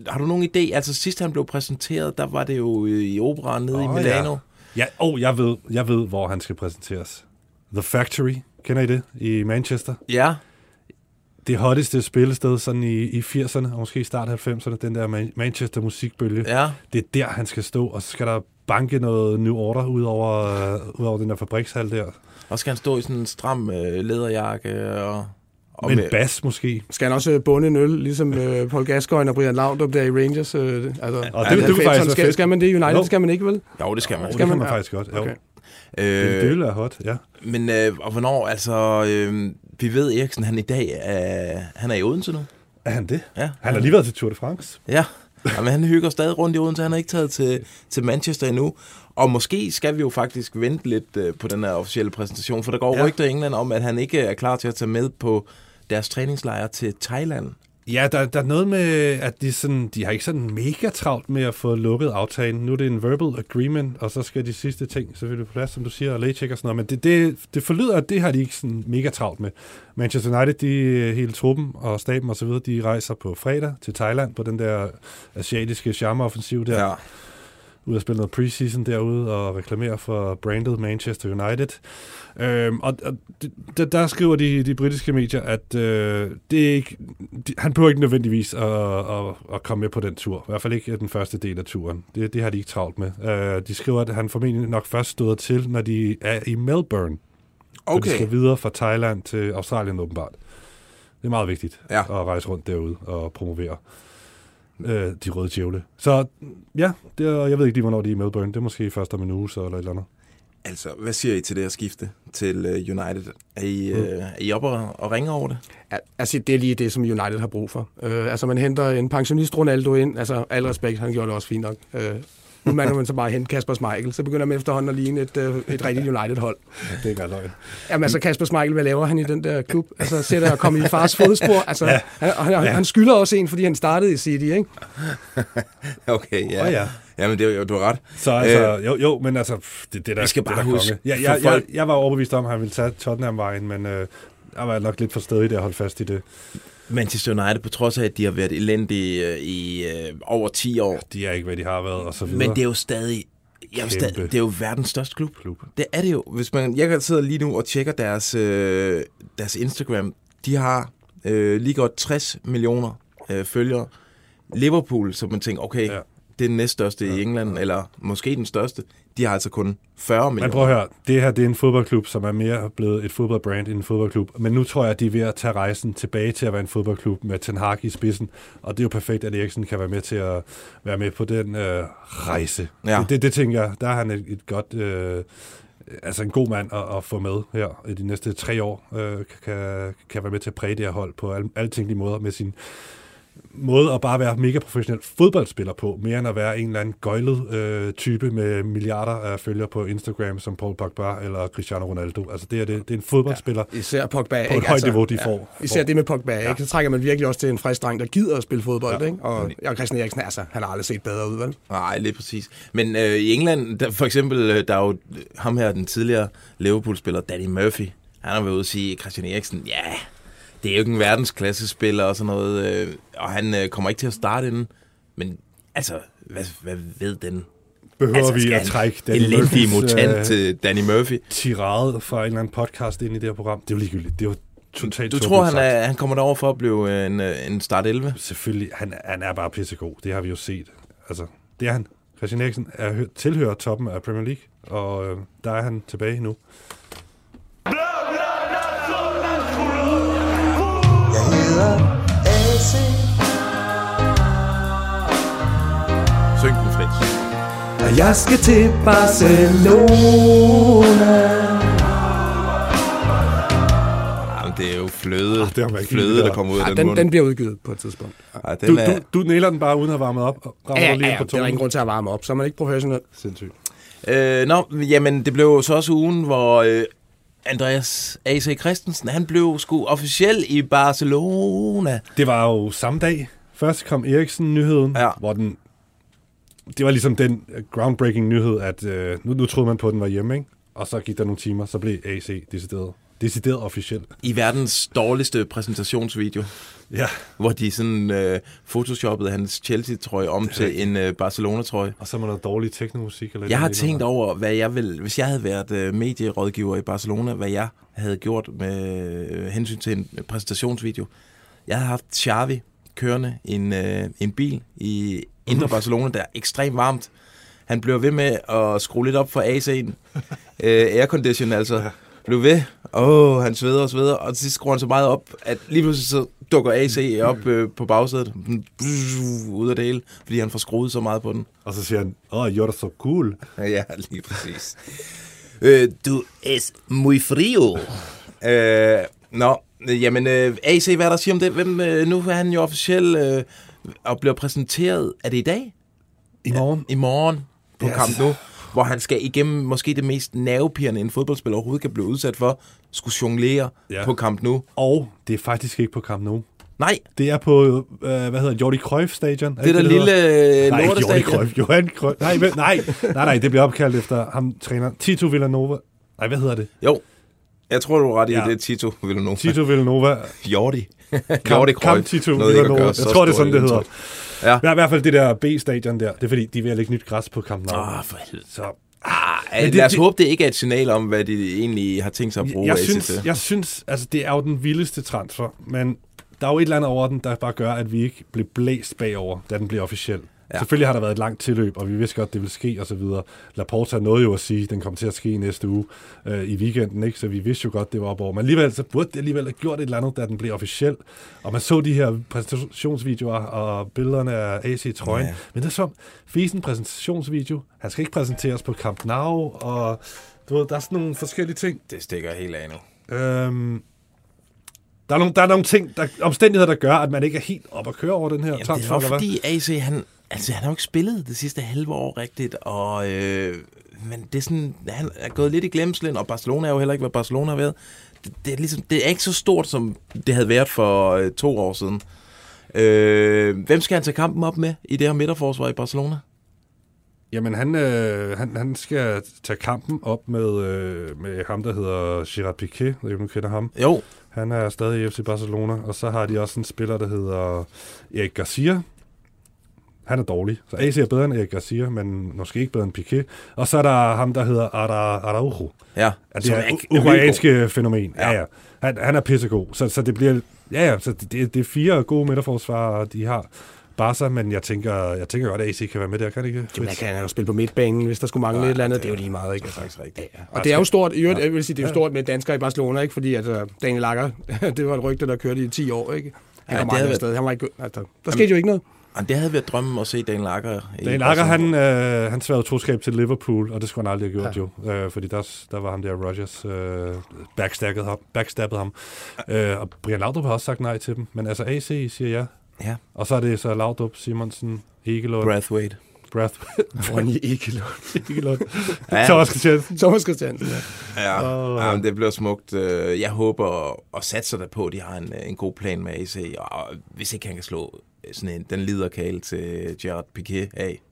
har du nogen idé? Altså sidst han blev præsenteret, der var det jo øh, i operaen nede oh, i Milano. Ja. Ja, oh, jeg ved, jeg ved, hvor han skal præsenteres. The Factory, kender I det? I Manchester. Ja. Det hotteste spillested sådan i, i 80'erne, og måske i start 90'erne, den der Man- Manchester musikbølge. Ja. Det er der, han skal stå, og så skal der banke noget New Order ud over, øh, ud over den der fabrikshal der. Og skal han stå i sådan en stram øh, læderjakke og... og Med en bas måske. Skal han også øh, bunde en øl, ligesom øh, Paul Gascoigne og Brian Laudrup der i Rangers? Øh, altså, Og det- det kunne faktisk være skal, skal man det i United? Jo. Skal man ikke, vel? Jo, det skal man. Det Skal kan man? man Ja. faktisk godt. Jo. Okay. Det, Øh, det være hot, ja. men øh, og hvornår, altså, øh, vi ved Eriksen, han i dag er, han er i Odense nu. Er han det? Ja. Han har lige været til Tour de France. Ja, Jamen, han hygger stadig rundt i Odense. Han har ikke taget til, til Manchester endnu. Og måske skal vi jo faktisk vente lidt øh, på den her officielle præsentation, for der går Ja. rygter i England om, at han ikke er klar til at tage med på deres træningslejr til Thailand. Ja, der, der er noget med, at de, sådan, de har ikke sådan mega travlt med at få lukket aftalen. Nu er det en verbal agreement, og så skal de sidste ting selvfølgelig på plads, som du siger, og lægecheck og sådan noget. Men det, det, det forlyder, at det har de ikke sådan mega travlt med. Manchester United, de øh, hele truppen og staben og så videre, de rejser på fredag til Thailand på den der asiatiske charmeoffensiv der. Ja. Ud at spille noget preseason derude og reklamere for brandet Manchester United. Øhm, og og d- d- der skriver de, de britiske medier, at øh, det er ikke, de, han behøver ikke nødvendigvis at, at, at komme med på den tur. I hvert fald ikke den første del af turen. Det, det har de ikke travlt med. Øh, de skriver, at han formentlig nok først støder til, når de er i Melbourne. Og de Okay. skal videre fra Thailand til Australien åbenbart. Det er meget vigtigt Ja. at rejse rundt derude og promovere øh, de røde djævle. Så ja, det er, jeg ved ikke lige, hvornår de er i Melbourne. Det er måske først om en uge, så eller et eller andet. Altså, hvad siger I til det at skifte til uh, United? Er I, Mm. er I oppe og, og ringer over det? Ja, altså, det er lige det, som United har brug for. Øh, altså, man henter en pensionist Ronaldo ind. Altså, al respekt, han gjorde det også fint nok. Øh, nu man man så bare hente Kasper Schmeichel, så begynder man efterhånden at ligne et, øh, et rigtigt United-hold. Ja, det er ikke løgn. Jamen altså, Kasper Schmeichel, hvad laver han i den der klub? Altså, sætter og kommer i fars fodspor. Altså, ja. han, han, han, han skylder også en, fordi han startede i City, ikke? Okay, ja. Åh, ja. Jamen, det, er jo- du har ret. Så altså, jo, jo, men altså, det, det der, Vi skal det bare der huske, konge. Ja, jeg, jeg, jeg, var overbevist om, at han ville tage Tottenham-vejen, men øh, jeg var nok lidt for stedig der at holde fast i det. Manchester United, på trods af, at de har været elendige øh, i øh, over 10 år, De er ikke, hvad de har været, og så videre. Men det er jo stadig... Jeg stadig det er jo verdens største klub. Klub. Det er det jo. Hvis man, jeg kan sidde lige nu og tjekker deres, øh, deres Instagram. De har øh, lige godt 60 millioner øh, følgere. Liverpool, så man tænker, okay, Ja. ja. det er den næststørste ja. i England, eller måske den største. De har altså kun 40 millioner. Men prøv at høre, det her det er en fodboldklub, som er mere blevet et fodboldbrand end en fodboldklub. Men nu tror jeg, at de er ved at tage rejsen tilbage til at være en fodboldklub med Ten Hag i spidsen. Og det er jo perfekt, at Eriksen kan være med til at være med på den øh, rejse. Ja. Det, det, det tænker jeg, der er han et, et godt... Øh, altså en god mand at, at få med her i de næste tre år, øh, kan, kan være med til at præge det her hold på alle, alle tænkelige måder med sin måde at bare være mega professionel fodboldspiller på, mere end at være en eller anden gøjlet øh, type med milliarder af følgere på Instagram, som Paul Pogba eller Cristiano Ronaldo. Altså det er, det, det er en fodboldspiller ja, Især Pogba. på ikke? et højt niveau, de får. Især det med Pogba, ja. ikke? så trækker man virkelig også til en frisk dreng, der gider at spille fodbold. Ja. Ikke? Og ja, Christian Eriksen, altså, han har aldrig set bedre ud, vel? Nej, lige præcis. Men øh, i England, der, for eksempel, øh, der er jo ham her, den tidligere Liverpool-spiller, Danny Murphy. Han har været ude at sige, Christian Eriksen, ja, det er jo ikke en verdensklasse-spiller og sådan noget, øh, og han øh, kommer ikke til at starte inden. Men altså, hvad, hvad ved den? Behøver altså, vi at trække Danny Murphys, mutant øh, til Danny Murphy? tirade fra en eller anden podcast ind i det her program? Det er jo ligegyldigt. Det er jo totalt Du tror, han, er, han kommer derover for at blive øh, en, øh, en start 11? Selvfølgelig, han, han er bare pissegod. Det har vi jo set. Altså, det er han. Christian Eriksen er, hø- tilhører toppen af Premier League, og øh, der er han tilbage nu. Hedder AC. Syng den, Fritz. Og jeg skal til Barcelona. Jamen, det er jo fløde, Ah, det har man ikke fløde der kommer ud af Ja, den, den, mund. den bliver udgivet på et tidspunkt. Du, den er, du, du nailer den bare uden at have varmet op. og Rammer Ja, ja, ja, lige ja, på det er der tungen. ingen grund til at varme op, så er man ikke professionel. Sindssygt. Øh, nå, jamen, det blev jo så også ugen, hvor øh, Andreas A.C. Christensen, han blev sgu officiel i Barcelona. Det var jo samme dag. Først kom Eriksen-nyheden, Ja. hvor den... Det var ligesom den groundbreaking nyhed, at øh, nu, nu troede man på, at den var hjemme, ikke? og så gik der nogle timer, så blev AC decideret, decideret officielt. I verdens dårligste præsentationsvideo, Ja, hvor de sådan øh, photoshoppede hans Chelsea-trøje om til en øh, Barcelona-trøje. og så var der dårlig teknomusik. Eller Jeg har noget. tænkt over, hvad jeg vil, hvis jeg havde været øh, medierådgiver i Barcelona, hvad jeg havde gjort med øh, hensyn til en præsentationsvideo. Jeg havde haft Xavi kørende en, øh, en bil i indre Barcelona, der er ekstremt varmt. Han blev ved med at skrue lidt op for AC'en. øh, aircondition altså. Blev ved. Åh, oh, han sveder og sveder. Og til sidst skruer han så meget op, at lige pludselig så dukker AC op øh, på bagsædet. Ud af det hele, fordi han får skruet så meget på den. Og så siger han, åh, oh, you're so cool. Ja, lige præcis. øh, du es muy frio. øh, nå, jamen øh, AC, hvad er der at sige om det? Hvem, øh, nu er han jo officielt øh, og bliver præsenteret. Er det i dag? I morgen. I morgen på Ja, ja, kamp nu. Hvor han skal igennem måske det mest nervepirrende, en fodboldspiller overhovedet kan blive udsat for, skulle jonglere Ja. på kamp nu. Og det er faktisk ikke på Camp Nou. Nej, Det er på, øh, hvad hedder det, Jordi Cruyff Stadion. Det er der ikke, lille øh, Nej, Jordi. Cruyff. Johan Cruyff. Nej, vel- nej, nej, nej, det bliver opkaldt efter ham, træner Tito Villanova. Nej, hvad hedder det? Jo, jeg tror, du er ret i, Ja. det er Tito Villanova. Tito Villanova. Jordi. Kamp, Jordi Kamp Cruyff. Tito Noget, Villanova. Jeg så tror, det er sådan, det hedder. Ja. Ja, i hvert fald det der B-stadion der. Det er fordi, de at lægge nyt græs på Camp Nou. Åh, for helvede. Så Ah, Men det- lad os det- håbe, det ikke er et signal om, hvad de egentlig har tænkt sig at bruge jeg AC synes, til. jeg synes, altså det er jo den vildeste transfer, men der er jo et eller andet over den, der bare gør, at vi ikke blev blæst bagover, da den blev officiel. Ja. Selvfølgelig har der været et langt tilløb, og vi vidste godt, det ville ske og så videre. Laporta nåede jo at sige, at den kommer til at ske næste uge øh, i weekenden, ikke? så vi vidste jo godt, det var op over. Men alligevel, så burde det alligevel have gjort et eller andet, da den blev officiel. Og man så de her præsentationsvideoer og billederne af AC i trøjen. Ja. Men det er som Fisen præsentationsvideo. Han skal ikke præsenteres på Camp Nou, og du ved, der er sådan nogle forskellige ting. Det stikker helt af nu. Øhm, der, er nogle, der er nogle ting, der, omstændigheder, der gør, at man ikke er helt op at køre over den her Jamen, det transfer. er jo hvad? fordi AC, han, altså, han har jo ikke spillet det sidste halve år rigtigt, og, øh, men det er sådan, han er gået lidt i glemslen, og Barcelona er jo heller ikke, hvad Barcelona har været. Det, det, er ligesom, det er ikke så stort, som det havde været for øh, to år siden. Øh, hvem skal han tage kampen op med i det her midterforsvar i Barcelona? Jamen, han, øh, han, han skal tage kampen op med, øh, med ham, der hedder Gerard Piqué. Jeg ved ikke, om du kender ham. Jo, Han er stadig i FC Barcelona. Og så har de også en spiller, der hedder Erik Garcia. Han er dårlig. Så AC er bedre end Erik Garcia, men måske ikke bedre end Piqué. Og så er der ham, der hedder Ara, Araujo. ja. Ja, det er uruguayanske fænomen. Ja, Ja. ja. Han, han er pissegod, så, så det bliver... Ja, ja, så det, det er fire gode midterforsvarer, de har. Barca, men jeg tænker, jeg tænker godt, at AC kan være med der, kan det ikke? Jamen, kan han jo spille på midtbanen, hvis der skulle mangle Ja, et eller andet. det Det er jo lige meget, ikke? Det er faktisk rigtigt. Ja, Og det er jo stort, i øvrigt, jeg vil sige, det er jo stort med danskere i Barcelona, ikke? Fordi at uh, Daniel Akker, det var et rygte, der kørte i 10 år, ikke? Han Ja, kom det havde afsted. Han var ikke, altså, der skete jo ikke noget. Og det havde været drømmen at se i Daniel Akker, Barcelona. han, øh, han sværede troskab til Liverpool, og det skulle han aldrig have gjort ja. jo. Øh, fordi der, der var ham der, Rogers, øh, backstabbede ham. Backstabbede ham. Øh, og Brian Laudrup har også sagt nej til dem. Men altså AC siger ja. Ja, Og så er det så Laudrup, Simonsen, Egelund, Brathwaite. Brath, Ronny Ekelund. Egelund, Ja. Thomas Christiansen. Thomas Christiansen, ja. Oh, ja. ja. det bliver smukt. Øh, Jeg håber og satser der på, at de har en, en god plan med AC, og hvis ikke han kan slå sådan en, den liderkale til Gerard Piqué af.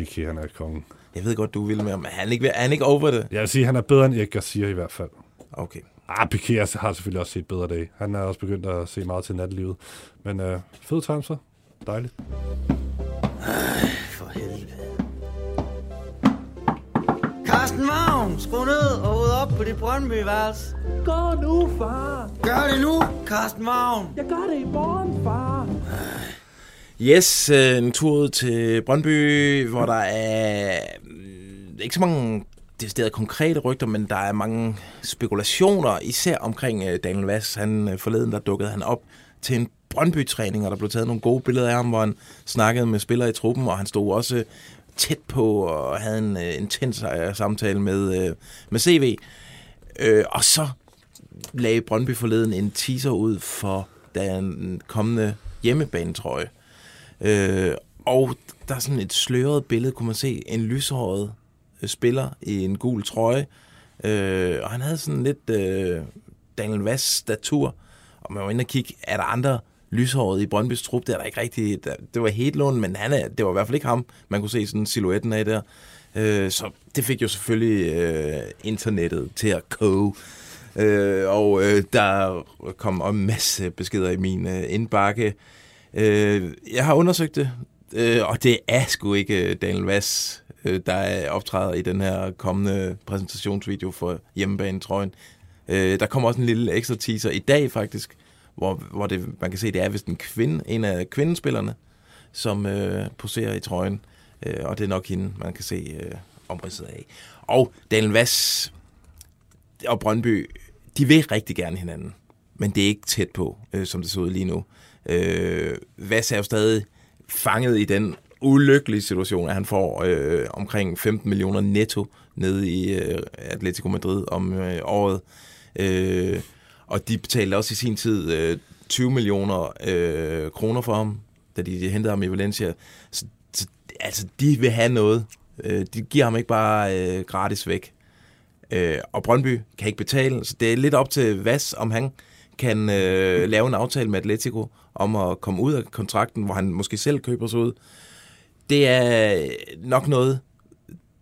Piqué, han er kongen. Jeg ved godt, du vil med ham, men er han ikke, er han ikke over det? Jeg vil sige, han er bedre end Erik Garcia i hvert fald. Okay. Ah, Piqué er- har selvfølgelig også set bedre dage. Han er også begyndt at se meget til natlivet. Men øh, fed transfer. Dejligt. For helvede. Carsten Vagn, skru ned og hoved op på dit Brøndby-værelse. Gå nu, far. Gør det nu, Carsten Vagn. Jeg gør det i morgen, far. Yes, øh, en tur ud til Brøndby, hvor der er mm, ikke så mange decideret konkrete rygter, men der er mange spekulationer, især omkring øh, Daniel Vass. Han øh, forleden, der dukkede han op til en Brøndby-træning, og der blev taget nogle gode billeder af ham, hvor han snakkede med spillere i truppen, og han stod også tæt på og havde en øh, intens øh, samtale med, øh, med CV. Øh, og så lagde Brøndby forleden en teaser ud for den kommende hjemmebanetrøje. Øh, og der er sådan et sløret billede, kunne man se en lyshåret øh, spiller i en gul trøje. Øh, og han havde sådan lidt øh, Daniel Vass statur. Og man var inde og kigge, er der andre lyshåret i Brøndbys trup? Det er der ikke rigtigt. Der- Det var Hedlund, men han er, det var i hvert fald ikke ham, man kunne se sådan silhuetten af der. Øh, så det fik jo selvfølgelig øh, internettet til at koge. Øh, og øh, der kom en masse beskeder i min øh, indbakke. Øh, jeg har undersøgt det, øh, og det er sgu ikke øh, Daniel Vass, øh, der er optræder i den her kommende præsentationsvideo for hjemmebanetrøjen. Øh, der kommer også en lille ekstra teaser i dag faktisk, hvor, hvor det, man kan se, det er vist en kvinde, en af kvindespillerne, som øh, poserer i trøjen. Øh, og det er nok hende, man kan se øh, omridset af. Og Daniel Vass og Brøndby, de vil rigtig gerne hinanden, men det er ikke tæt på, øh, som det ser ud lige nu. Øh, Vass er jo stadig fanget i den ulykkelige situation, at han får øh, omkring 15 millioner netto nede i øh, Atletico Madrid om øh, året. Øh, og de betalte også i sin tid øh, 20 millioner øh, kroner for ham, da de hentede ham i Valencia. Så, så altså, de vil have noget. Øh, de giver ham ikke bare øh, gratis væk. Øh, og Brøndby kan ikke betale, så det er lidt op til Vas, om han kan øh, lave en aftale med Atletico om at komme ud af kontrakten, hvor han måske selv køber sig ud. Det er nok noget,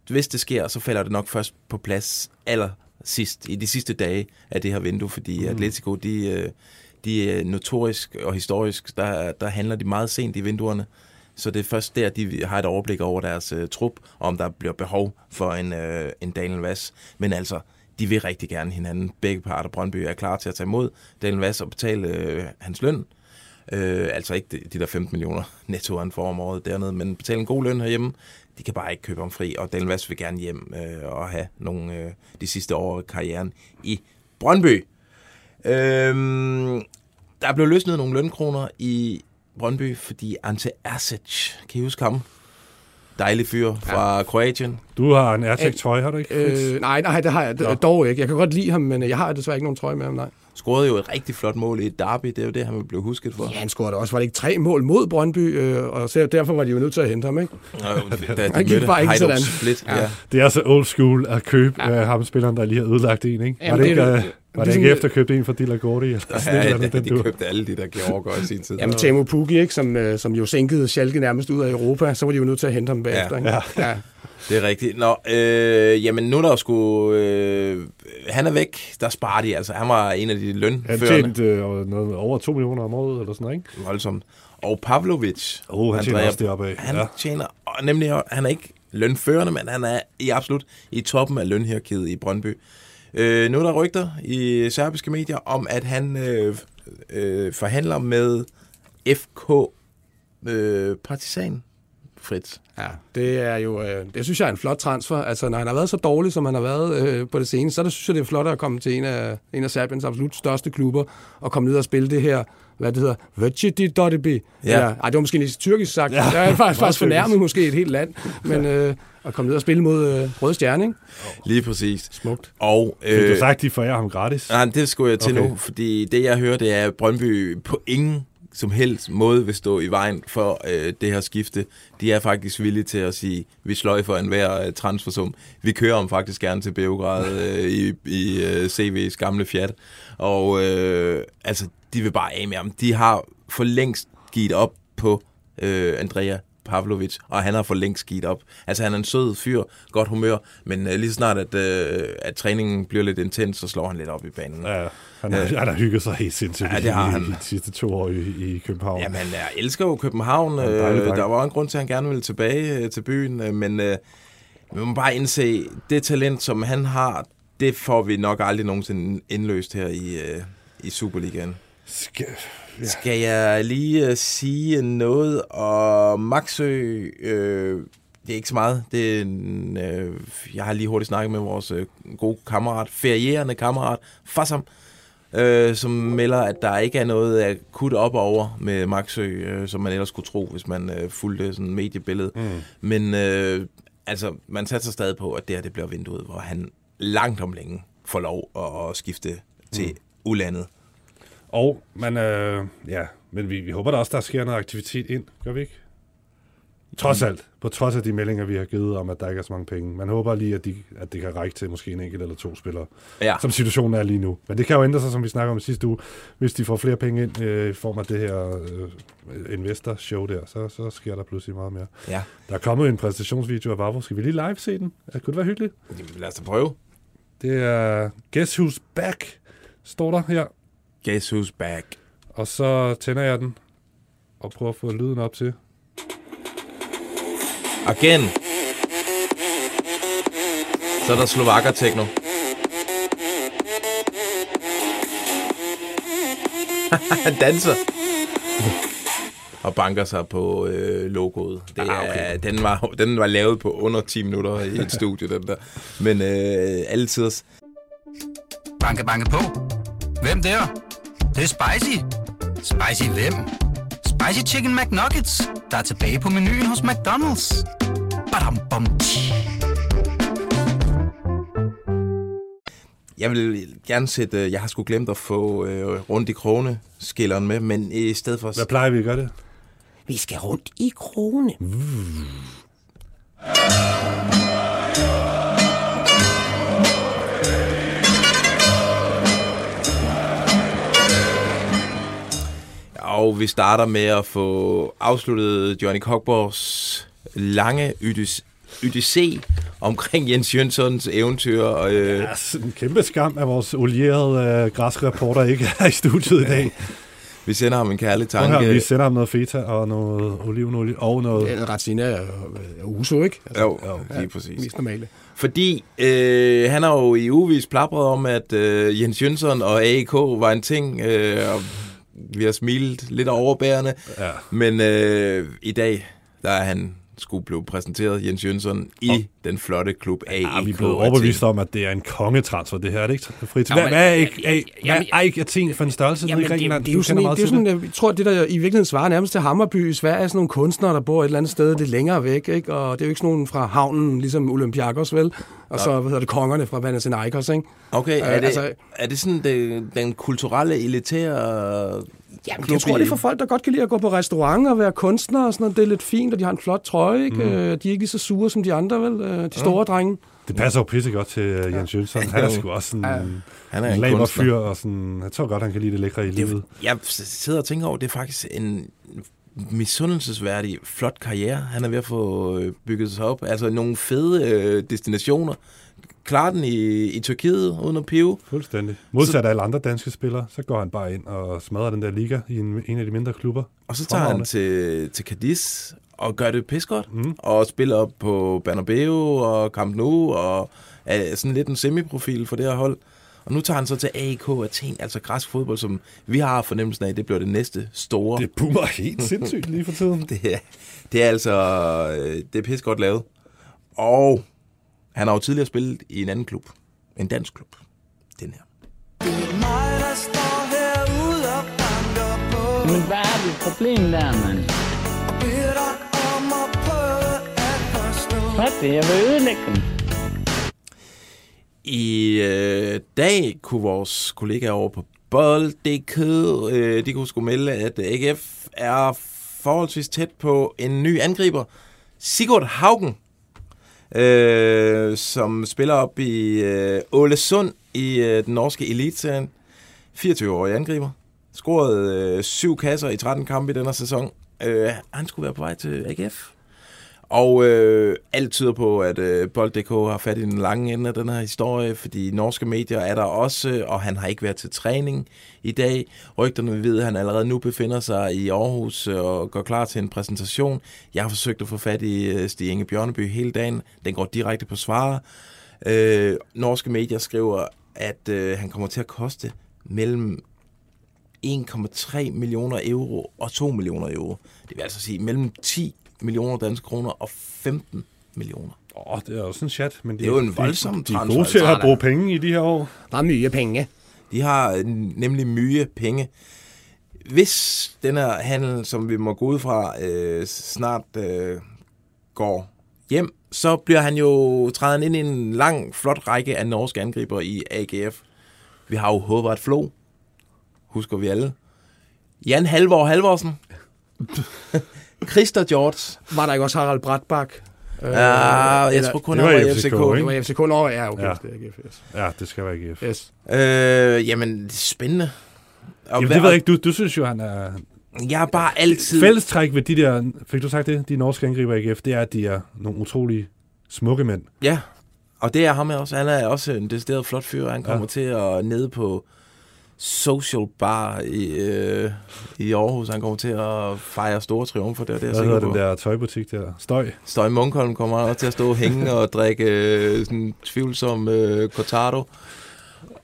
hvis det sker, så falder det nok først på plads aller sidst, i de sidste dage af det her vindue, fordi mm. Atletico, de, øh, de er notorisk og historisk, der, der handler de meget sent i vinduerne. Så det er først der, de har et overblik over deres uh, trup, og om der bliver behov for en, uh, en Daniel Vass. Men altså, de vil rigtig gerne hinanden. Begge parter, Brøndby, er klar til at tage imod Daniel Vass og betale uh, hans løn. Uh, altså ikke de, de der 15 millioner netto, han får om året dernede, men betale en god løn herhjemme. De kan bare ikke købe ham fri, og Daniel Vass vil gerne hjem uh, og have nogle uh, de sidste år af karrieren i Brøndby. Uh, der blev løsnet nogle lønkroner i Brøndby, fordi Ante Ersic, kan I huske ham? Dejlig fyr fra ja. Kroatien. Du har en Airtag trøje, har du ikke? Øh, nej, nej, det har jeg dog ikke. Jeg kan godt lide ham, men jeg har desværre ikke nogen trøje med ham, nej. Scorede jo et rigtig flot mål i et derby. Det er jo det, han blev husket for. Ja, han scorede også. Var det ikke tre mål mod Brøndby? Øh, og så, derfor var de jo nødt til at hente ham, ikke? Nå, da de Han gik bare ikke sådan. Split, ja. Ja. Det er så old school at købe ja. uh, ham spilleren, der lige har ødelagt en, ikke? Jamen, var det, ikke, det uh, var det er ikke sådan- efter købt en for Dilla Gordi? Eller sådan Ja, et eller ja, andet, den de du. købte alle de der Georger i sin tid. Jamen, Temo Pukki, ikke? Som, øh, som jo sænkede Schalke nærmest ud af Europa, så var de jo nødt til at hente ham bagefter, ikke? Ja. ja. Det er rigtigt. Nå, øh, jamen nu er der sgu... Øh, han er væk. Der sparer de altså. Han var en af de Han lønførende. tjente uh, noget over 2 millioner om året, eller sådan noget, ikke? Voldsomt. Og Pavlovic. Oh, han tjener Andrea- også deroppe af. Han Ja. tjener... Og nemlig, han er ikke lønførende, men han er i absolut i toppen af lønhierarkiet i Brøndby. Øh, nu er der rygter i serbiske medier om, at han øh, øh, forhandler med FK øh, Partizan, Fritz. Ja, det er jo, øh, det synes jeg er en flot transfer. Altså, når han har været så dårlig, som han har været øh, på det seneste, så der synes jeg, det er flot at komme til en af, en af Serbiens absolut største klubber, og komme ned og spille det her, hvad det hedder, Vecchiti Dottibi. Ja. Ej, det var måske lidt tyrkisk sagt. Ja, Ja, jeg er faktisk, faktisk fornærmet måske et helt land, men øh, at komme ned og spille mod øh, Røde Stjerne, ikke? Lige præcis. Smukt. Og, Fik du øh, sagt, de forærer ham gratis? nej, det skulle jeg til Okay. nu, fordi det jeg hører, det er, at Brøndby på ingen som helst måde vil stå i vejen for øh, det her skifte. De er faktisk villige til at sige, vi sløj for enhver øh, transfersum. Vi kører om faktisk gerne til Beograd øh, i, i øh, CV's gamle Fiat. Og øh, altså, de vil bare af med ham. De har for længst givet op på øh, Andrea Pavlovic, og han har for længst givet op. Altså, han er en sød fyr, godt humør, men øh, lige så snart, at, øh, at træningen bliver lidt intens, så slår han lidt op i banen. Ja, han har, Øh. han har hygget sig helt sindssygt Ja, det har i, han. de sidste to år i, i København. Jamen, jeg elsker jo København. Ja, dejlig Øh, der var en grund til, at han gerne ville tilbage øh, til byen, øh, men øh, vi må bare indse, det talent, som han har, det får vi nok aldrig nogensinde indløst her i, øh, i Superligaen. Skal, Ja. Skal jeg lige uh, sige noget om Maxø? Øh, det er ikke så meget. Det er en, øh, jeg har lige hurtigt snakket med vores øh, gode kammerat, ferierende kammerat, Fassam, øh, som melder, at der ikke er noget akut op over med Maxø, øh, som man ellers skulle tro, hvis man øh, fulgte sådan mediebillede. Mm. Men øh, altså, man satser stadig på, at det her det bliver vinduet, hvor han langt om længe får lov at, at skifte til mm. ulandet. Og man, øh, ja, men vi, vi håber da også, der sker noget aktivitet ind, gør vi ikke? Trods alt, på trods af de meldinger, vi har givet om, at der ikke er så mange penge. Man håber lige, at, de, at det kan række til måske en enkelt eller to spillere, Ja. som situationen er lige nu. Men det kan jo ændre sig, som vi snakker om sidste uge. Hvis de får flere penge ind øh, i form af det her øh, investor-show der, så, så sker der pludselig meget mere. Ja. Der er kommet en præsentationsvideo af Vavro. Skal vi lige live se den? Ja, Kunne det være hyggeligt? Jamen, Lad os da prøve. Det er Guess Who's Back, står der her. Guess who's back? Og så tænder jeg den og prøver at få lyden op til. Again. Så er der slovakker techno. Han danser. Og banker sig på øh, logoet. Det er, Ah, okay. den, var, den var lavet på under 10 minutter i et studie, den der. Men øh, altid. Banke, banke på. Hvem der? Det, er spicy. Spicy hvem? Spicy Chicken McNuggets, der er tilbage på menuen hos McDonald's. Badum, bom, tji. Jeg vil gerne sætte... øh, Jeg har sgu glemt at få øh, rundt i krone skilleren med, men i stedet for... Hvad plejer vi at gøre det? Vi skal rundt i krone. Og vi starter med at få afsluttet Johnny Cockborgs lange odyssé omkring Jens Jønssons eventyr. Og, øh, Ja, sådan en kæmpe skam, at vores olierede øh, græske reporter ikke er i studiet i dag. vi sender ham en kærlig Prøv her, vi tanke. sender ham noget feta og noget olivenolie og noget... Det er ret sigende af Uso, ikke? Altså, Jo, jo, lige præcis. Mest normale. Fordi øh, han har jo i uvis plapret om, at øh, Jens Jønsson og AEK var en ting, øh, og vi har smilet lidt overbærende. Ja. Men øh, i dag, der er han skulle blive præsenteret, Jens Jønsson, i Og- den flotte klub AEK. Ja, vi er blevet overbevist om, at det er en kongetransfer, det her. Er det ikke, Fritz? Ja, Hvad, hvad er ikke Athen for en størrelse i Jamen, det, Grækenland? det, det er meget jo til sådan, jeg tror, det der i virkeligheden svarer nærmest til Hammerby i Sverige, er sådan nogle kunstnere, der bor et eller andet sted lidt længere væk, ikke? og det er jo ikke sådan nogen fra havnen, ligesom Olympiakos, vel? Og så, hvad hedder det, kongerne fra Panathinaikos, ikke? Okay, er Øh, det, altså- er det sådan det, den kulturelle, elitære Jamen, klub jeg tror, det er for folk, der godt kan lide at gå på restaurant og være kunstnere og sådan noget. Det er lidt fint, og de har en flot trøje, ikke? Mm. De er ikke lige så sure som de andre, vel? Øh, De store drenge. Det passer jo pisse godt til uh, Jens Jønsson. Han er sgu også sådan Ja. en, Han er en en kunstner. fyr, og sådan, jeg tror godt, han kan lide det lækre i Det, livet. jeg sidder og tænker over, det er faktisk en misundelsesværdig, flot karriere, han er ved at få øh, bygget sig op. Altså nogle fede øh, destinationer. Klar den i, i Tyrkiet uden at pive. Fuldstændig. Modsat af alle andre danske spillere, så går han bare ind og smadrer den der liga i en, en af de mindre klubber. Og så tager han til, til Cadiz og gør det pis godt. Mm. Og spiller op på Bernabeu og Camp Nou og er sådan lidt en semiprofil for det her hold. Og nu tager han så til AEK Athen, altså græsk fodbold, som vi har fornemmelsen af, det bliver det næste store. Det boomer helt sindssygt lige for tiden. Det er, det er altså øh, det er pis godt lavet. Og han har jo tidligere spillet i en anden klub. En dansk klub. Den her. Men hvad er dit problem der, mand? Hvad det? Jeg vil ødelægge dem. I øh, dag kunne vores kollegaer over på Bold.dk, øh, de kunne sgu melde, at AGF er forholdsvis tæt på en ny angriber. Sigurd Haugen, øh, som spiller op i øh, Ålesund i øh, den norske elitserien. 24-årig angriber. Scoret øh, syv kasser i 13 kampe i denne sæson. Øh, han skulle være på vej til AGF. Og øh, alt tyder på, at øh, Bold.dk har fat i den lange ende af den her historie, fordi norske medier er der også, og han har ikke været til træning i dag. Rygterne ved, at han allerede nu befinder sig i Aarhus øh, og går klar til en præsentation. Jeg har forsøgt at få fat i øh, Stig Inge Bjørneby hele dagen. Den går direkte på svaret. Øh, norske medier skriver, at øh, han kommer til at koste mellem 1,3 millioner euro og 2 millioner euro. Det vil altså sige mellem 10 millioner danske kroner og 15 millioner. Åh, det er også en chat, men Det er jo en voldsom de, de er gode til at bruge penge i de her år. Der er mye penge. De har øh, nemlig mye penge. Hvis den her handel, som vi må gå ud fra, øh, snart øh, går hjem, så bliver han jo trædet ind i en lang, flot række af norske angriber i AGF. Vi har jo Håvard Flo, husker vi alle. Jan Halvor Halvorsen. Christer George. Var der ikke også Harald Bratbak? Øh, Ja, jeg eller- tror kun, det var var FCK. FCK, Det var FCK. Nå, ja, okay. Ja. Det er ikke FS. Ja, det skal være GF. Yes. Øh, jamen, det er spændende. Og Jamen, det ved jeg ikke. Du, du synes jo, han er... Jeg er bare altid... Fællestræk ved de der... Fik du sagt det? De norske angriber i AGF, det er, at de er nogle utrolige smukke mænd. Ja, og det er ham også. Han er også en decideret flot fyr. Han kommer ja. til at nede på Social Bar i, øh, i Aarhus. Han kommer til at fejre store triumfer der. Det er jeg Hvad hedder den der tøjbutik der? Støj. Støj Munkholm kommer også til at stå og hænge og drikke øh, sådan tvivlsom øh, cortado.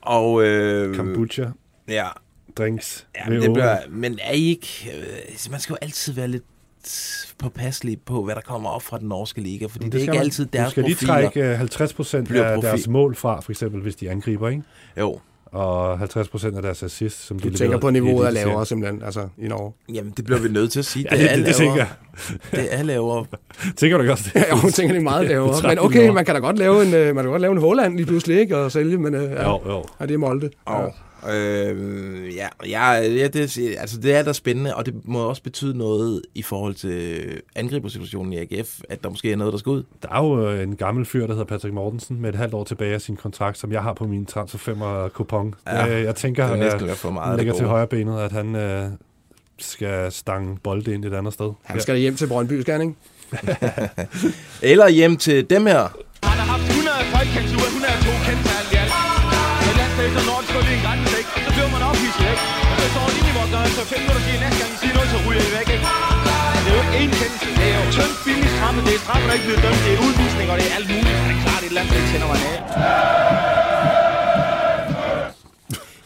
Og øh, Kombucha. ja, Drinks. ja men, det bliver, men er I ikke... Øh, man skal jo altid være lidt påpasselig på, hvad der kommer op fra den norske liga, fordi det, det er ikke altid deres Du skal lige profiler. trække øh, 50 procent Bliver af profil. deres mål fra, for eksempel hvis de angriber, ikke? Jo, Og 50 procent af deres assist, som de Du tænker leverede på niveauet er lavere simpelthen, altså i Norge. jamen det bliver vi nødt til at sige. Ja, det, er det, det, tænker jeg. Det er lavere. Tænker du også det? Ja, hun tænker, det er meget lavere. Men okay, man kan da godt lave en, øh, man kan godt lave en Håland lige pludselig, ikke? Og sælge, men øh, ja, Jo, jo. ja, det er Molde. Og, øh, ja, ja, ja det, altså det er da spændende, og det må også betyde noget i forhold til angribersituationen i AGF, at der måske er noget, der skal ud. Der er jo øh, en gammel fyr, der hedder Patrick Mortensen, med et halvt år tilbage af sin kontrakt, som jeg har på min transfer 5 og kupon. Ja, Ja, jeg tænker, det er han næsten er, for meget ligger til højre benet, at han øh, skal stange bolde ind et andet sted. Han skal hjem til Brøndby, skal han, ikke? Eller hjem til dem her. Står lige i vores dør, så fem minutter siger, næste gang I siger noget, så ryger I væk, ikke? Det er jo ikke én kendelse. Det er jo tyndt, billigt straffe. Det er straffe, der ikke bliver dømt. Det er udvisning, og det er alt muligt. Det er klart, et eller andet sted tænder man af.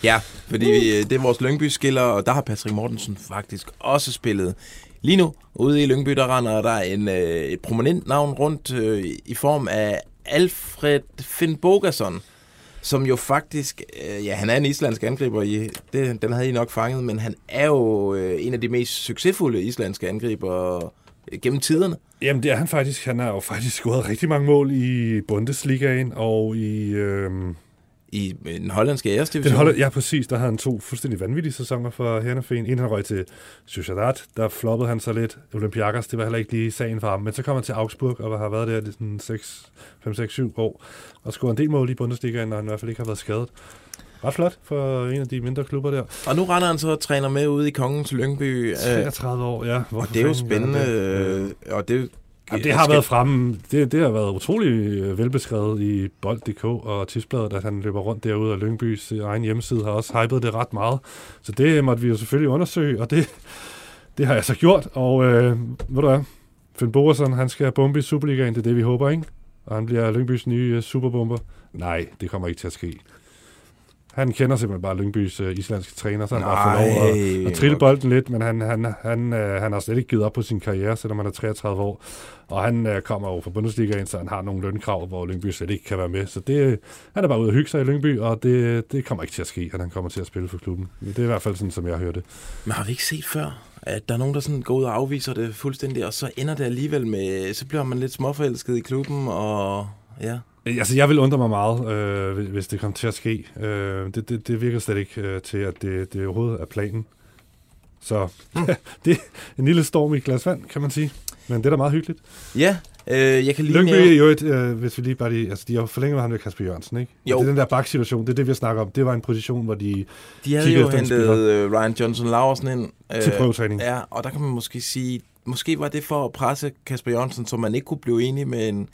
Ja, fordi vi, det er vores Lyngby-skiller, og der har Patrick Mortensen faktisk også spillet. Lige nu, ude i Lyngby, der render der en, øh, et prominent navn rundt øh, i form af Alfred Finn Bogason, som jo faktisk, øh, ja, han er en islandsk angriber, i, det, den havde I nok fanget, men han er jo øh, en af de mest succesfulde islandske angriber øh, gennem tiderne. Jamen, det er han faktisk. Han har jo faktisk scoret rigtig mange mål i Bundesligaen og i... Øh, i den hollandske den æresdivision. holder, ja, præcis. Der havde han to fuldstændig vanvittige sæsoner for Hernefen. En han røg til Sociedad, der floppede han så lidt. Olympiakos, det var heller ikke lige sagen for ham. Men så kom han til Augsburg og har været der i sådan 6, 5, 6, 7 år. Og scoret en del mål i Bundesligaen, når han i hvert fald ikke har været skadet. Ret flot for en af de mindre klubber der. Og nu render han så og træner med ude i Kongens Lyngby. øh, 33 år, ja. Og Hvorfor det er jo spændende, det? øh, og det, Jamen, det har været fremme. Det, det har været utrolig øh, velbeskrevet i Bold.dk og Tipsbladet, at han løber rundt derude, og Lyngbys egen hjemmeside har også hypet det ret meget. Så det måtte vi jo selvfølgelig undersøge, og det, det har jeg så gjort. Og øh, ved du hvad? Finn Bogerson, han skal bombe i Superligaen, det er det, vi håber, ikke? Og han bliver Lyngbys nye øh, superbomber. Nej, det kommer ikke til at ske. Han kender simpelthen bare Lyngbys øh, islandske træner, så han bare får lov at, Nej, at trille bolden lidt, men han, han, han, øh, han har slet ikke givet op på sin karriere, selvom han er 33 år. Og han øh, kommer jo fra Bundesligaen, så han har nogle lønkrav, hvor Lyngby slet ikke kan være med. Så det, han er bare ude at hygge sig i Lyngby, og det, det kommer ikke til at ske, at han kommer til at spille for klubben. Det er i hvert fald sådan, som jeg har hørt det. Men har vi ikke set før, at der er nogen, der sådan går ud og afviser det fuldstændig, og så ender det alligevel med, så bliver man lidt småforelsket i klubben, og ja. Øh, Altså, jeg vil undre mig meget, øh, hvis- det kommer til at ske. Øh, det, det, det virker slet ikke øh, til, at det, det overhovedet er planen. Så det er en lille storm i et glas vand, kan man sige. Men det er da meget hyggeligt. Ja, øh, jeg kan lige Lyngby nævne- jo et, øh, hvis vi lige bare lige, altså de har forlænget med ham der Kasper Jørgensen, ikke? Jo. Og det er den der baksituation, det er det, vi snakker om. Det var en position, hvor de De havde jo hentet øh, Ryan Johnson Larsen ind. Til prøvetræning. Ja, og der kan man måske sige, måske var det for at presse Kasper Jørgensen, så man ikke kunne blive enig med en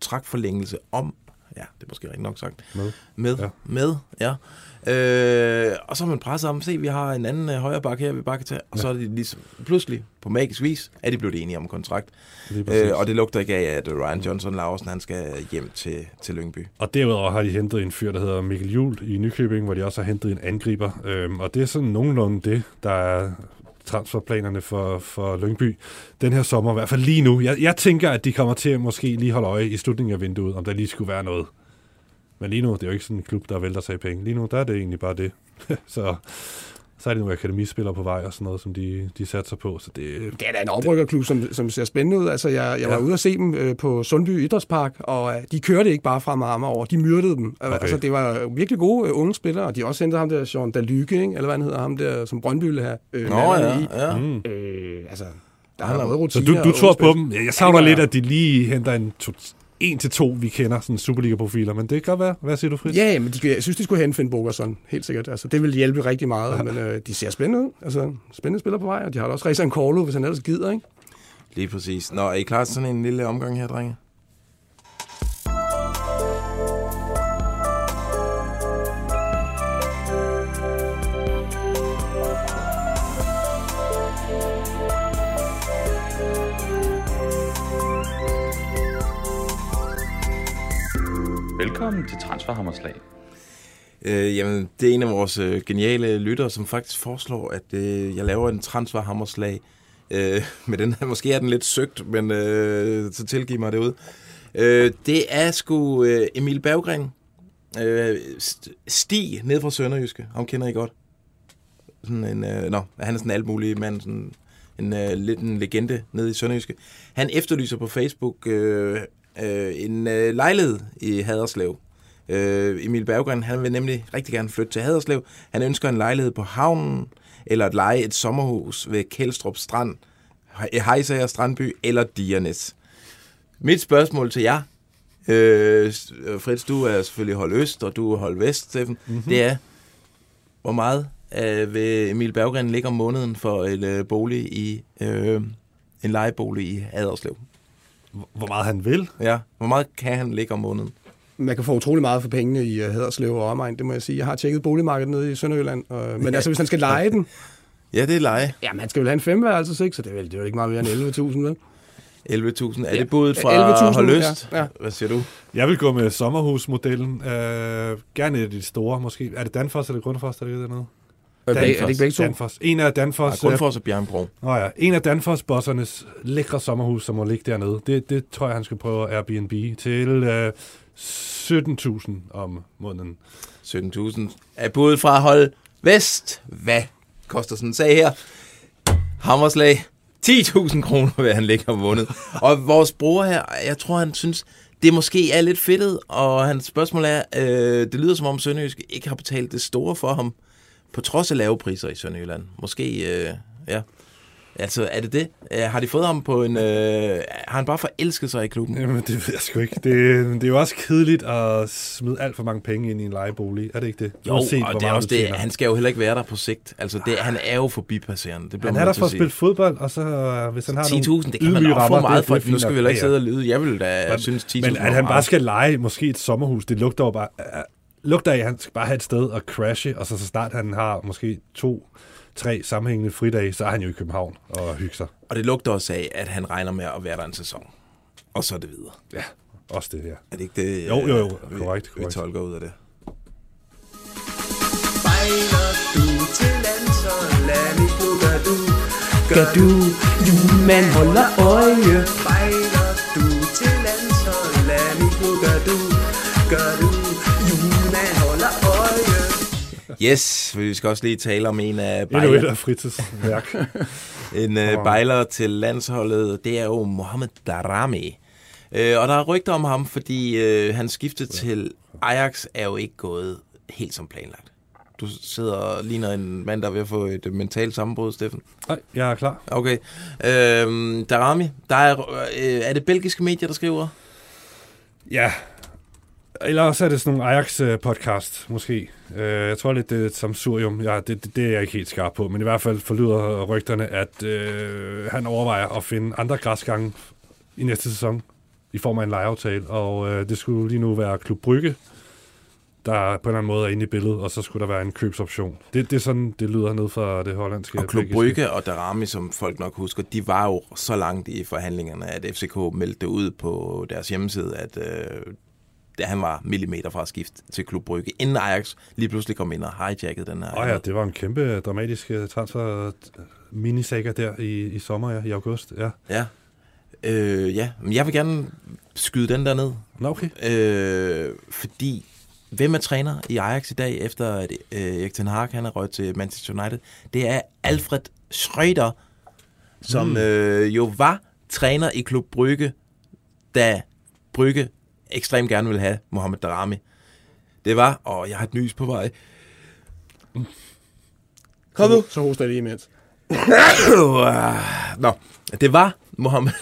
kontraktforlængelse om, ja, det er måske rigtig nok sagt, Med. med, Ja. med ja. Øh, og så har man presset om, se, vi har en anden øh, højre bakke her, vi bare kan tage, og Ja. så er de ligesom, pludselig, på magisk vis, er de blevet enige om en kontrakt. Øh, og det lugter ikke af, at Ryan Johnson Larsen, han skal hjem til, til Lyngby. Og derudover har de hentet en fyr, der hedder Mikkel Juhl i Nykøbing, hvor de også har hentet en angriber. Øhm, og det er sådan nogenlunde det, der er transferplanerne for, for Lyngby den her sommer, i hvert fald lige nu. Jeg, jeg tænker, at de kommer til at måske lige holde øje i slutningen af vinduet, om der lige skulle være noget. Men lige nu, det er jo ikke sådan en klub, der vælter sig i penge. Lige nu, der er det egentlig bare det. så, så er det nogle akademispillere på vej og sådan noget, som de, de satser på. Så det, Det er da en oprykkerklub, som, som ser spændende ud. Altså, jeg, jeg var Ja. ude at se dem øh, på Sundby Idrætspark, og øh, de kørte ikke bare fra Marmar over, de myrdede dem. Okay. Altså, det var virkelig gode øh, unge spillere, og de også hentet ham der, Sean Dalyke, ikke? eller hvad han hedder, ham der, som Brøndby ville have. Øh, Nå, ja, i. ja. Mm. Øh, altså, Der er Så rutiner du, du og tror på dem? Jeg Ja, savner gør lidt, at de lige henter en, to, en til to, vi kender, sådan Superliga-profiler, men det kan godt være. Hvad siger du, Fritz? Ja, men de, jeg synes, de skulle hente Finn Bogerson, helt sikkert. Altså, det vil hjælpe rigtig meget, men øh, de ser spændende ud. Altså, spændende spiller på vej, og de har da også Rezan Korlo, hvis han ellers gider, ikke? Lige præcis. Nå, er I klar til sådan en lille omgang her, drenge? Velkommen til Transferhammerslag. Øh, jamen, det er en af vores øh, geniale lyttere, som faktisk foreslår, at øh, jeg laver en transferhammerslag. Øh, med den her, måske er den lidt søgt, men øh, så tilgiv mig det ud. Øh, det er sgu øh, Emil Berggren. Øh, Stig, ned fra Sønderjyske. Ham kender I godt. Sådan en, øh, nå, han er sådan en alt mulig mand, sådan en øh, lidt en legende nede i Sønderjyske. Han efterlyser på Facebook øh, øh, en øh, lejlighed i Haderslev. Øh, Emil Berggren, han vil nemlig rigtig gerne flytte til Haderslev. Han ønsker en lejlighed på havnen, eller at lege et sommerhus ved Kældstrup Strand, Hejsager Strandby eller Dianes. Mit spørgsmål til jer, øh, Fritz, du er selvfølgelig hold øst, og du er hold vest, Steffen, Mhm. mm-hmm. det er, hvor meget øh, vil Emil Berggren ligge om måneden for en øh, bolig i øh, en lejebolig i Haderslev? Hvor meget han vil? Ja, hvor meget kan han ligge om måneden? Man kan få utrolig meget for pengene i uh, Haderslev og omegn, det må jeg sige. Jeg har tjekket boligmarkedet nede i Sønderjylland, og, men altså, hvis han skal lege den, Ja, det er leje. jamen han skal vel have en femværelse, ikke? Så det er, vel, det er vel ikke meget mere end 11.000, vel? 11.000. Er Ja, det budet fra 11.000, Holøst? ja, ja. Hvad siger du? Jeg vil gå med sommerhusmodellen. Øh, gerne et af de store, måske. Er det Danfoss eller Grundfos, der ligger dernede? Det, er det ikke begge to? Danfoss. En af Danfoss... Ja, Grundfos og Bjørnbro. Nå ja, en af Danfoss-bossernes lækre sommerhus, som må ligge dernede. Det, det tror jeg, han skal prøve at Airbnb til øh, 17.000 om måneden. 17.000 er budet fra hold Vest. Hvad koster sådan en sag her? Hammerslag. 10.000 kroner vil han ligge om måneden. Og vores bror her, jeg tror, han synes, det måske er lidt fedtet, og hans spørgsmål er, øh, det lyder som om Sønderjysk ikke har betalt det store for ham, på trods af lave priser i Sønderjylland. Måske, øh, ja. Altså, er det det? Øh, har de fået ham på en... Øh, har han bare forelsket sig i klubben? Jamen, det ved jeg sgu ikke. Det, det er jo også kedeligt at smide alt for mange penge ind i en lejebolig. Er det ikke det? Jo, Uanset, og det er også det. tjener. Han skal jo heller ikke være der på sigt. Altså, det, han er jo forbipasserende. Det Han er der for at spille fodbold, og så øh, hvis han har 10.000, det kan man også få meget for. Nu skal vi nok. heller ikke sidde og lyde. Jeg vil da Men- synes 10.000 Men at han bare skal lege måske et sommerhus, det lugter jo bare... Lugter af, at han skal bare have et sted at crashe, og så, så snart han har måske to, tre sammenhængende fridage, så er han jo i København og hygge sig. Og det lugter også af, at han regner med at være der en sæson. Og så er det videre. Ja, også det her. Er det ikke det, Jo, jo, jo. vi, Korrekt, vi korrekt. tolker ud af det? Spejler du til landsholdet, nu gør du, gør du, julemand holder øje. Spejler du til landsholdet, nu gør du, gør du, holder øje. Yes, vi skal også lige tale om en af Endnu et bejler, af fritidsværk. en uh, bejler til landsholdet. Det er jo Mohamed Darami. Uh, og der er rygter om ham, fordi uh, han skiftet til Ajax er jo ikke gået helt som planlagt. Du sidder og ligner en mand, der er ved at få et øh, mentalt sammenbrud, Steffen. Nej, jeg er klar. Okay. Øhm, Darami, der er, øh, er det belgiske medier, der skriver? Ja, eller også er det sådan nogle Ajax-podcast, måske. Uh, jeg tror lidt, det er et samsurium. Ja, det, det, det er jeg ikke helt skarp på, men i hvert fald forlyder rygterne, at uh, han overvejer at finde andre græsgange i næste sæson i form af en lejeaftale, og uh, det skulle lige nu være Klub Brygge, der på en eller anden måde er inde i billedet, og så skulle der være en købsoption. Det, det er sådan, det lyder ned fra det hollandske. Og Klub. Brygge og Darami, som folk nok husker, de var jo så langt i forhandlingerne, at FCK meldte ud på deres hjemmeside, at øh, da han var millimeter fra at skifte til Klub Brygge, inden Ajax lige pludselig kom ind og hijackede den her. Åh oh ja, det var en kæmpe dramatisk øh, transfer minisaga der i, i sommer, ja, i august. Ja. Ja. Øh, ja, men jeg vil gerne skyde den der ned. Nå, okay. Øh, fordi, hvem er træner i Ajax i dag, efter at øh, Erik Ten Hag han er røget til Manchester United? Det er Alfred Schreuder, som mm. øh, jo var træner i Klub Brygge, da Brygge ekstremt gerne ville have Mohamed Darami. Det var, og jeg har et nys på vej. Kom nu. Så hoster jeg lige imens. nå. Det var Mohammed,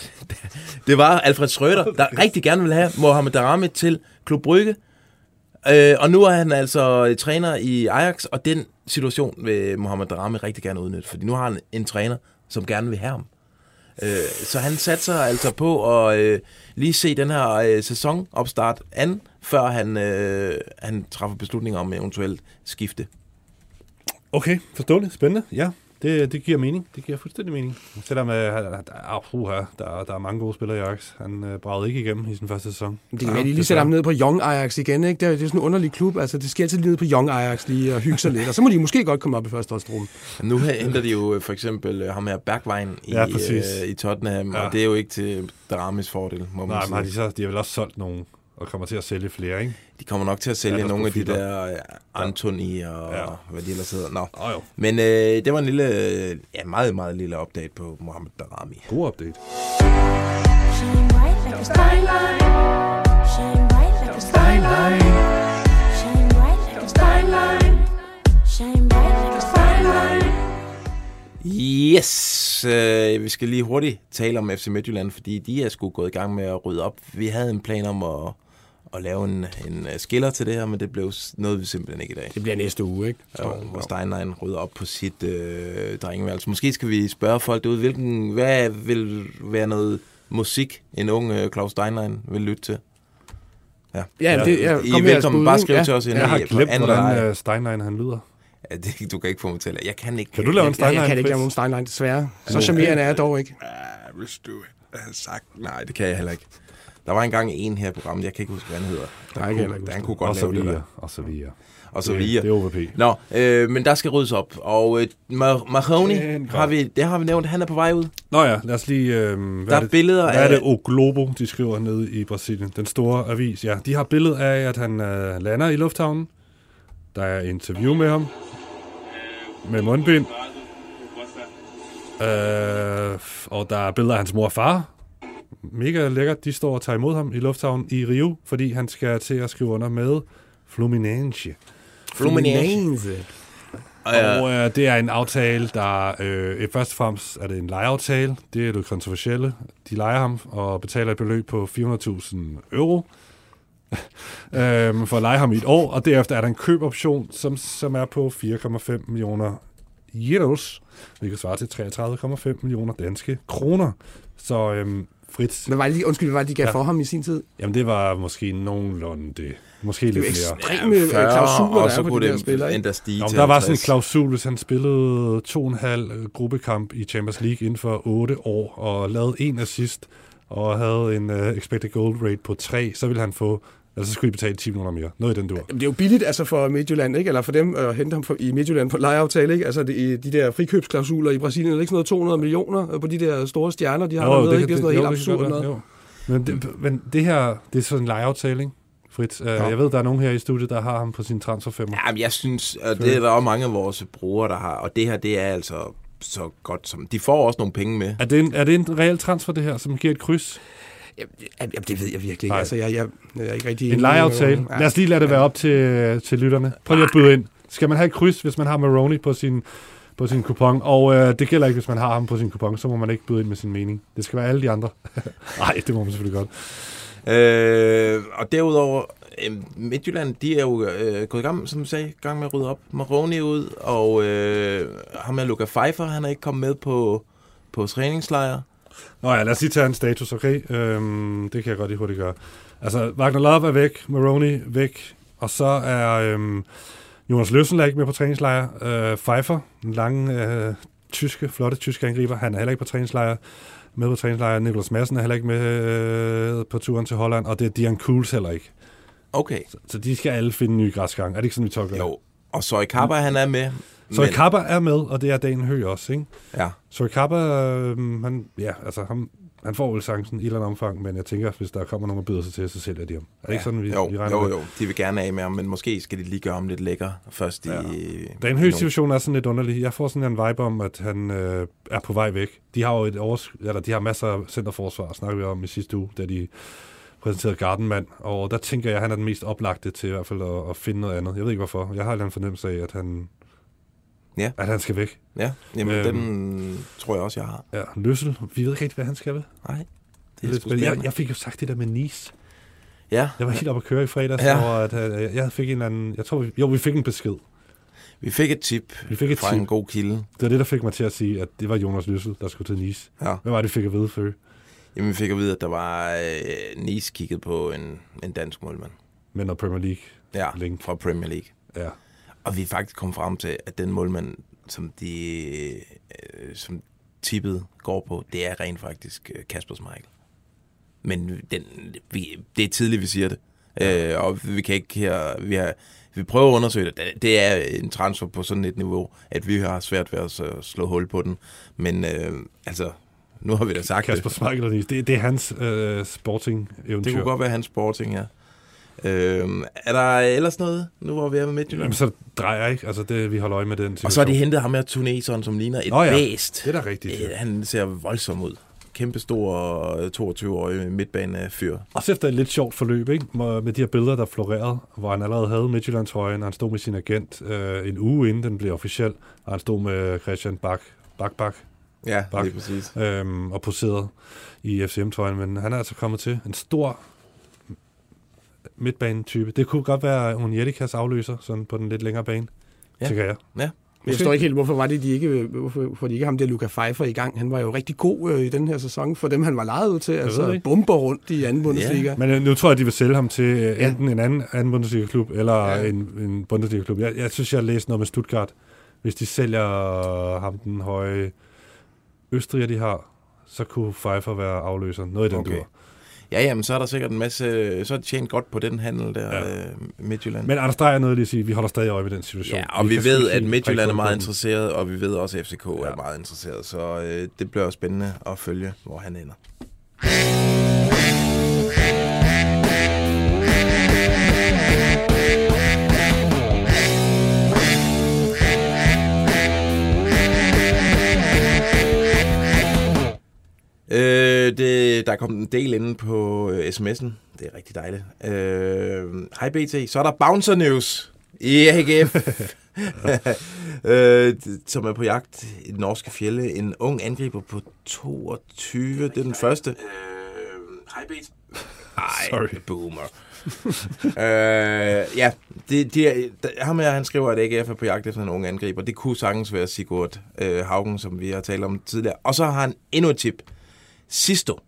det var Alfred Schrøder, der rigtig gerne ville have Mohamed Darami til Klub Brygge. Øh, og nu er han altså træner i Ajax, og den situation vil Mohamed Darami rigtig gerne udnytte, fordi nu har han en træner, som gerne vil have ham. Øh, så han satser altså på at øh, lige se den her øh, sæsonopstart an, før han, øh, han træffer beslutninger om eventuelt skifte. Okay, forståeligt. Spændende. Ja, det, det giver mening. Det giver fuldstændig mening. Selvom uh, der, uh, der, der er mange gode spillere i Ajax. Han uh, bragede ikke igennem i sin første sæson. Det kan være, de lige sætter ham ned på Young Ajax igen. Ikke? Det, er, det er sådan en underlig klub. Altså, det sker altid lige ned på Young Ajax lige og hygge sig lidt. Og så må de måske godt komme op i første årsdrum. Nu henter de jo øh, for eksempel øh, ham her Bergwijn i, Ja, præcis. øh, i Tottenham, Ja. og det er jo ikke til Daramis fordel, må man Nej, men har de, sige. så, de har vel også solgt nogle, og kommer til at sælge flere, ikke? De kommer nok til at sælge Ja, nogle af de der øh, Antoni og Ja. ja. hvad de ellers hedder. Nå. Oh, jo. Men øh, det var en lille, ja, meget, meget lille update på Mohamed Darami. God update. Shine bright like a skyline. Shine bright like a skyline. Shine bright like a skyline. Shine bright like a skyline. Yes, øh, vi skal lige hurtigt tale om FC Midtjylland, fordi de er sgu gået i gang med at rydde op. Vi havde en plan om at, at lave en, en øh, skiller til det her, men det blev noget vi simpelthen ikke i dag. Det bliver næste uge, ikke? Så, hvor Steinlein rydder op på sit øh, drengeværelse. Måske skal vi spørge folk derude, hvilken, hvad vil være noget musik, en ung øh, Claus Steinlein vil lytte til? Ja, Ja, det- ja, I er velkommen. Bare skriv Ja. til os. Jeg har glemt, anden hvordan uh, Steinlein han lyder. Ja, det, du kan ikke få mig til. Jeg kan ikke. Kan du lave en Jeg, Steinlein? jeg kan ikke lave nogen Steinlein, desværre. Så charmerende er jeg dog ikke. Ja, hvis du havde sagt... Nej, det kan jeg heller ikke. Der var engang en her i programmet, jeg kan ikke huske, hvad han hedder. Der Nej, ikke kunne, han huske kunne Og godt så lave det der. videre, og så videre. Og så Det- videre. det er OVP. Nå, øh, men der skal ryddes op. Og øh, Ma- Mahoney, har vi, det har vi nævnt, han er på vej ud. Nå ja, lad os lige... Øh, hvad Der er det, billeder hvad er af- det O Globo, de skriver nede i Brasilien? Den store avis, ja. De har billede af, at han øh, lander i lufthavnen. Der er interview med ham. Med mundbind. Øh, og der er billeder af hans mor og far. Mega lækkert. De står og tager imod ham i lufthavnen i Rio, fordi han skal til at skrive under med Fluminense. Fluminense. Og øh, det er en aftale, der øh, først og fremmest er det en lejeaftale. Det er det kontroversielle. De lejer ham og betaler et beløb på 400.000 euro øhm, for at lege ham i et år, og derefter er der en køboption, som, som er på 4,5 millioner euros, hvilket svarer til 33,5 millioner danske kroner. Så øhm, Fritz... Hvad var det, undskyld, hvad var det, de gav Ja. for ham i sin tid? Jamen, det var måske nogenlunde det. Måske Det lidt flere. ekstreme øh, klausuler, og der så er på kunne de der det spillere, endda stige Nå, der var sådan en 50. klausul, hvis han spillede to og en halv øh, gruppekamp i Champions League inden for otte år, og lavede en assist, og havde en uh, expected goal rate på 3, så ville han få, altså så skulle de betale 10 millioner mere. Noget i den dur. Jamen, det er jo billigt altså for Midtjylland, ikke? Eller for dem at hente ham for, i Midtjylland på lejeaftale, ikke? Altså det, de der frikøbsklausuler i Brasilien, er det ikke sådan noget 200 millioner øh, på de der store stjerner, de har jo, dernede, ikke? Det er sådan noget helt jo, absurd kan noget. jo. Men det, men det her, det er sådan en lejeaftale, ikke? Fritz, Ja. jeg ved, der er nogen her i studiet, der har ham på sin transferfemmer. Jamen, jeg synes, og det er der også mange af vores brugere, der har, og det her, det er altså så godt som... De får også nogle penge med. Er det, en, er det en reel transfer, det her, som giver et kryds? Jamen, jamen, det ved jeg virkelig ikke. Nej. Altså, jeg, jeg, jeg er ikke rigtig... En lejeaftale. Lad os lige lade det være op til, til lytterne. Prøv lige at byde ind. Skal man have et kryds, hvis man har Maroni på sin, på sin kupon? Og øh, det gælder ikke, hvis man har ham på sin kupon. Så må man ikke byde ind med sin mening. Det skal være alle de andre. Nej, det må man selvfølgelig godt. Øh, og derudover, øh, Midtjylland, de er jo øh, gået i gang, som du sagde, gang med at rydde op. Maroni ud, og øh, ham med Luca Pfeiffer, han er ikke kommet med på, på træningslejr. Nå ja, lad os lige tage en status, okay? Øhm, det kan jeg godt lige hurtigt gøre. Altså, Wagner Love er væk, Maroni væk, og så er øhm, Jonas Løsen ikke med på træningslejr. Øh, Pfeiffer, den lange, øh, tyske, flotte tyske angriber, han er heller ikke på træningslejr. Med på træningslejr. Niklas Madsen er heller ikke med øh, på turen til Holland, og det er Dian Kuhls heller ikke. Okay. Så, så de skal alle finde en ny græsgang. Er det ikke sådan, vi tolker Jo, og Soy Kappa, han er med. Så men... Kappa er med, og det er Dan Høgh også, ikke? Ja. Så Kappa, øh, han, ja, altså, han, han får vel chancen i et eller andet omfang, men jeg tænker, hvis der kommer nogen og byder sig til, så sælger de ham. Er det ikke sådan, vi, jo, vi regner jo, jo, de vil gerne af med ham, men måske skal de lige gøre ham lidt lækker først Ja. i... Dan Høghs situation er sådan lidt underlig. Jeg får sådan en vibe om, at han øh, er på vej væk. De har jo et års, eller de har masser af centerforsvar, snakker vi om i sidste uge, da de præsenterede Gardenmand, og der tænker jeg, at han er den mest oplagte til i hvert fald at, at finde noget andet. Jeg ved ikke hvorfor. Jeg har en fornemmelse af, at han Ja. at han skal væk. Ja, jamen Øhm. den tror jeg også, jeg har. Ja, Løssel, vi ved ikke rigtig, hvad han skal ved. Nej, det er jeg, jeg fik jo sagt det der med Nice. Ja, Jeg var helt oppe at køre i fredags, Ja. over at øh, jeg fik en eller anden... Jeg tror, vi, jo, vi fik en besked. vi fik et tip Vi fik et fra tip. en god kilde. Det var det, der fik mig til at sige, at det var Jonas Løssel, der skulle til Nice. Ja. Hvad var det, vi fik at vide før? Jamen, vi fik at vide, at der var øh, Nice kigget på en, en dansk målmand. Men noget Premier League. Ja, Link. fra Premier League. Ja. Og vi er faktisk kommet frem til, at den målmand, som de øh, som tippet går på, det er rent faktisk øh, Kasper Schmeichel. Men den, vi, det er tidligt, vi siger det. Ja. Øh, og vi kan ikke her... Vi, har, vi prøver at undersøge det. Det- er en transfer på sådan et niveau, at vi har svært ved at slå hul på den. Men øh, altså, nu har vi da sagt Kasper det. Schmeichel og Nice. Det, det er hans øh, sporting-eventyr. Det kunne godt være hans sporting, ja. Øh, er der ellers noget, nu hvor vi er med Midtjylland? Jamen, så drejer ikke. Altså, det, vi holder øje med den situation. Og så har de hentet ham her tuneseren, som ligner et Nå ja, bæst. det er da rigtigt. Øh, Han ser voldsom ud. Kæmpe stor 22-årig midtbanefyr. Også efter et lidt sjovt forløb, ikke? Med de her billeder, der florerede, hvor han allerede havde Midtjylland-trøjen, han stod med sin agent øh, en uge inden den blev officiel, og han stod med Christian Bak, Bak, Bak, Ja, Bak lige præcis. øhm, og poserede i FCM-trøjen, men han er altså kommet til en stor midtbanetype. Det kunne godt være Onyedikas afløser, sådan på den lidt længere bane, Ja. ja. tænker jeg. Ja. Men jeg forstår ikke helt, hvorfor var det, de ikke, hvorfor, hvorfor de ikke ham der Luca Pfeiffer i gang. Han var jo rigtig god øh, i den her sæson for dem, han var lejet ud til. Altså ikke. bomber rundt i anden Bundesliga. Ja. Men øh, nu tror jeg, de vil sælge ham til øh, Ja. enten en anden, anden Bundesliga-klub, eller Ja. en, en Bundesliga-klub. Jeg, jeg synes, jeg har læst noget med Stuttgart. Hvis de sælger ham den høje Østriger, de har, så kunne Pfeiffer være afløser. Noget i den okay. dur. Ja, jamen, så er der sikkert en masse... Så er de tjent godt på den handel der, ja. øh, Midtjylland. Men Anders Dreyer er noget lige at sige, vi holder stadig øje med den situation. Ja, og vi, kan ved, at Midtjylland er meget interesseret, og vi ved også, at FCK ja. er meget interesseret. Så øh, det bliver spændende at følge, hvor han ender. Øh, det, der er kommet en del inde på øh, sms'en. Det er rigtig dejligt. Øh, Hej BT, så er der Bouncer News i AGF, øh, som er på jagt i den norske fjelle. En ung angriber på 22, det er den første. Øh, Hej BT. Ej, Sorry. boomer. øh, ja, det, det er, der- ham her, han skriver, at AGF er på jagt efter en ung angriber. Det kunne sagtens være Sigurd øh, Haugen, som vi har talt om tidligere. Og så har han endnu et tip. Sisto.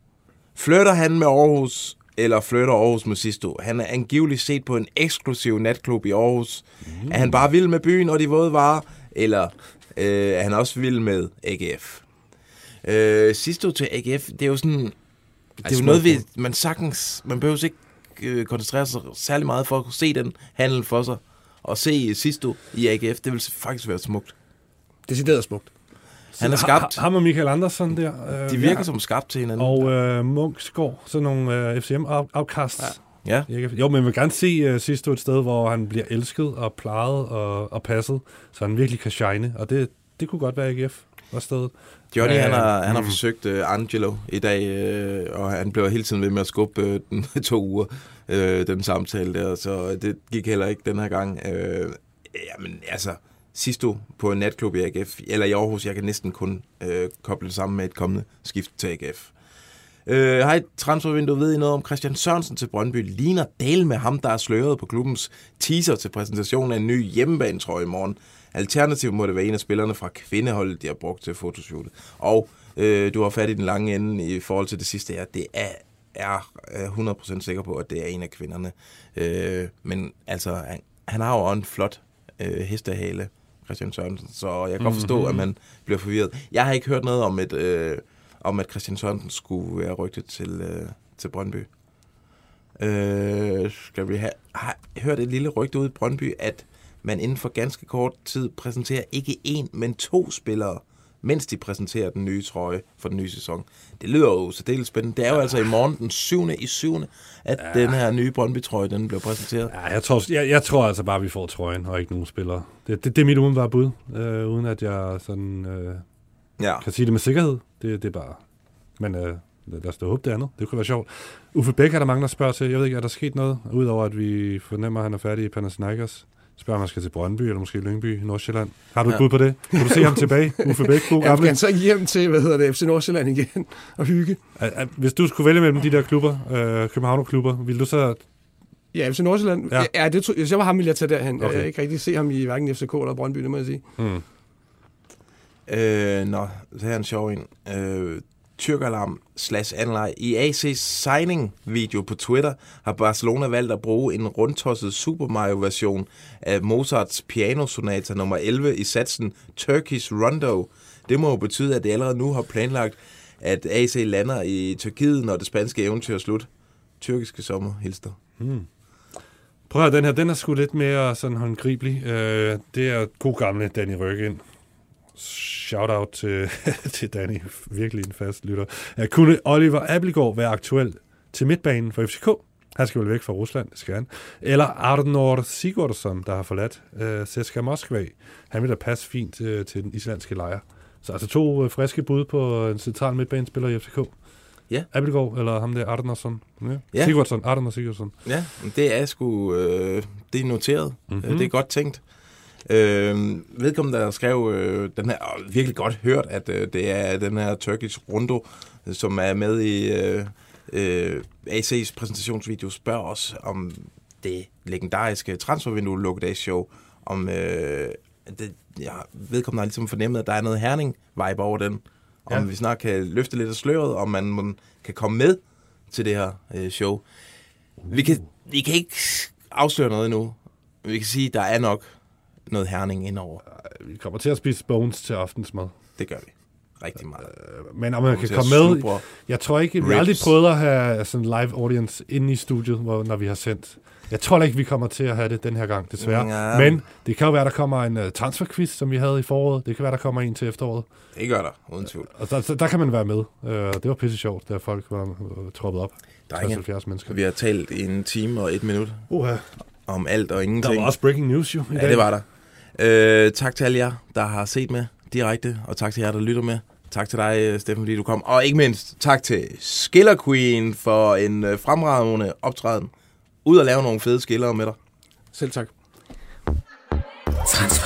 Flytter han med Aarhus, eller flytter Aarhus med Sisto? Han er angiveligt set på en eksklusiv natklub i Aarhus. Mm. Er han bare vild med byen og de våde varer, eller øh, er han også vild med AGF? Øh, Sisto til AGF, det er jo sådan... Det er jo noget, vi, man sagtens... Man behøver ikke øh, koncentrere sig særlig meget for at kunne se den handel for sig. Og se Sisto i AGF, det vil faktisk være smukt. Decideret smukt. Han er skabt. Ha- Ham og Michael Andersen der. Øh, De virker som skabt til hinanden. Og øh, Munksgaard, sådan nogle øh, FCM-afkasts. Ja. Jo, men jeg vil gerne se uh, sidst et sted, hvor han bliver elsket og plejet og, og passet, så han virkelig kan shine. Og det, det kunne godt være AGF var stedet. Johnny, Øh, han har, han har mm. forsøgt uh, Angelo i dag, uh, og han blev hele tiden ved med at skubbe uh, den to uger, uh, den samtale der, så det gik heller ikke den her gang. Uh, jamen, altså, Sisto på en natklub i AGF, eller i Aarhus, jeg kan næsten kun øh, koble det sammen med et kommende skift til AGF. Uh, øh, hej, transfervindue, ved I noget om Christian Sørensen til Brøndby? Ligner del med ham, der er sløret på klubbens teaser til præsentationen af en ny hjemmebanetrøje i morgen. Alternativt må det være en af spillerne fra kvindeholdet, de har brugt til fotoshootet. Og øh, du har fat i den lange ende i forhold til det sidste her. Det er, er 100% sikker på, at det er en af kvinderne. Øh, men altså, han, han har jo en flot øh, hestehale, Christian Sørensen, så jeg kan godt forstå, Mhm. at man bliver forvirret. Jeg har ikke hørt noget om, et, øh, om at Christian Sørensen skulle være rygtet til, øh, til Brøndby. Øh, skal vi have har hørt et lille rygte ud i Brøndby, at man inden for ganske kort tid præsenterer ikke én, men to spillere, mens de præsenterer den nye trøje for den nye sæson. Det lyder jo særdeles spændende. Det er jo altså i morgen den 7. i 7. at ja. den her nye Brøndby-trøje, den bliver præsenteret. Ja, jeg, tror, jeg, jeg tror altså bare, at vi får trøjen, og ikke nogen spillere. Det, det, det er mit umiddelbare bud, øh, uden at jeg sådan, øh, Ja. kan sige det med sikkerhed. Det, det er bare... Men øh, lad os da håbe det andet. Det kunne være sjovt. Uffe Bæk er der mange, der spørger til. Jeg ved ikke, er der sket noget? Udover at vi fornemmer, at han er færdig i Panathinaikos. Spørger, om han skal til Brøndby, eller måske Lyngby, Nordsjælland. Har du et Ja. bud på det? Kan du se ham tilbage? Uffe Bæk, god Ja, gamle. kan så ikke hjem til, hvad hedder det, FC Nordsjælland igen og hygge? Hvis du skulle vælge mellem de der klubber, øh, København-klubber, ville du så... Ja, FC Nordsjælland. Ja. Ja, det, hvis jeg var ham, ville jeg tage derhen. Okay. Jeg kan ikke rigtig se ham i hverken FCK eller Brøndby, det må jeg sige. Hmm. Øh, nå, så her er en sjov en. Øh, Tyrkalarm slash anlej. I AC signing video på Twitter har Barcelona valgt at bruge en rundtosset Super Mario version af Mozarts pianosonata nummer 11 i satsen Turkish Rondo. Det må jo betyde, at det allerede nu har planlagt, at AC lander i Tyrkiet, når det spanske eventyr er slut. Tyrkiske sommer, hilster. Hmm. Prøv at høre, den her, den er sgu lidt mere sådan håndgribelig. Øh, det er god gamle Danny Røggen. Shout-out til, til Danny, virkelig en fast lytter. Kunne Oliver Abelgaard være aktuel til midtbanen for FCK? Han skal vel væk fra Rusland, det skal han. Eller Arnor Sigurdsson, der har forladt uh, CSKA Moskva. Han vil da passe fint uh, til den islandske lejr. Så altså to uh, friske bud på en central midtbanespiller i FCK. Ja. Abelgaard, eller ham der Arnarsson. Ja. Ja. Sigurdsson, Arnar Sigurdsson. Ja, det er sgu øh, det er noteret. Mhm. Mm-hmm. Det er godt tænkt. Øh, vedkommende, der skrev øh, den her, og virkelig godt hørt, at øh, det er den her Turkish Rondo, som er med i øh, øh, AC's præsentationsvideo, spørger os om det legendariske transfervindue lukkedagsshow, om øh, det, ja, vedkommende har ligesom fornemmet, at der er noget herning-vibe over den. Om Ja. vi snart kan løfte lidt af sløret, om man, man kan komme med til det her øh, show. Vi kan, vi kan ikke afsløre noget endnu. Vi kan sige, at der er nok noget herning indover. Vi kommer til at spise bones til aftensmad. Det gør vi. Rigtig meget. Men om man kan komme med, jeg tror ikke, vi har aldrig prøvet at have sådan en live audience inde i studiet, hvor, når vi har sendt. Jeg tror ikke, vi kommer til at have det den her gang, desværre. Ja. Men det kan jo være, der kommer en uh, transferquiz, som vi havde i foråret. Det kan være, der kommer en til efteråret. Det gør der, uden tvivl. Og der, der, der kan man være med. Uh, det var pisse sjovt, da folk var uh, troppet op. Drenge, 70 mennesker. Vi har talt i en time og et minut Uha. om alt og ingenting. Der var også breaking news jo i Ja, dag. det var der. Øh, tak til alle jer, der har set med direkte, og tak til jer, der lytter med. Tak til dig, øh, Steffen, fordi du kom. Og ikke mindst, tak til Skiller Queen for en øh, fremragende optræden. Ud og lave nogle fede skiller med dig. Selv tak. Transfervindue.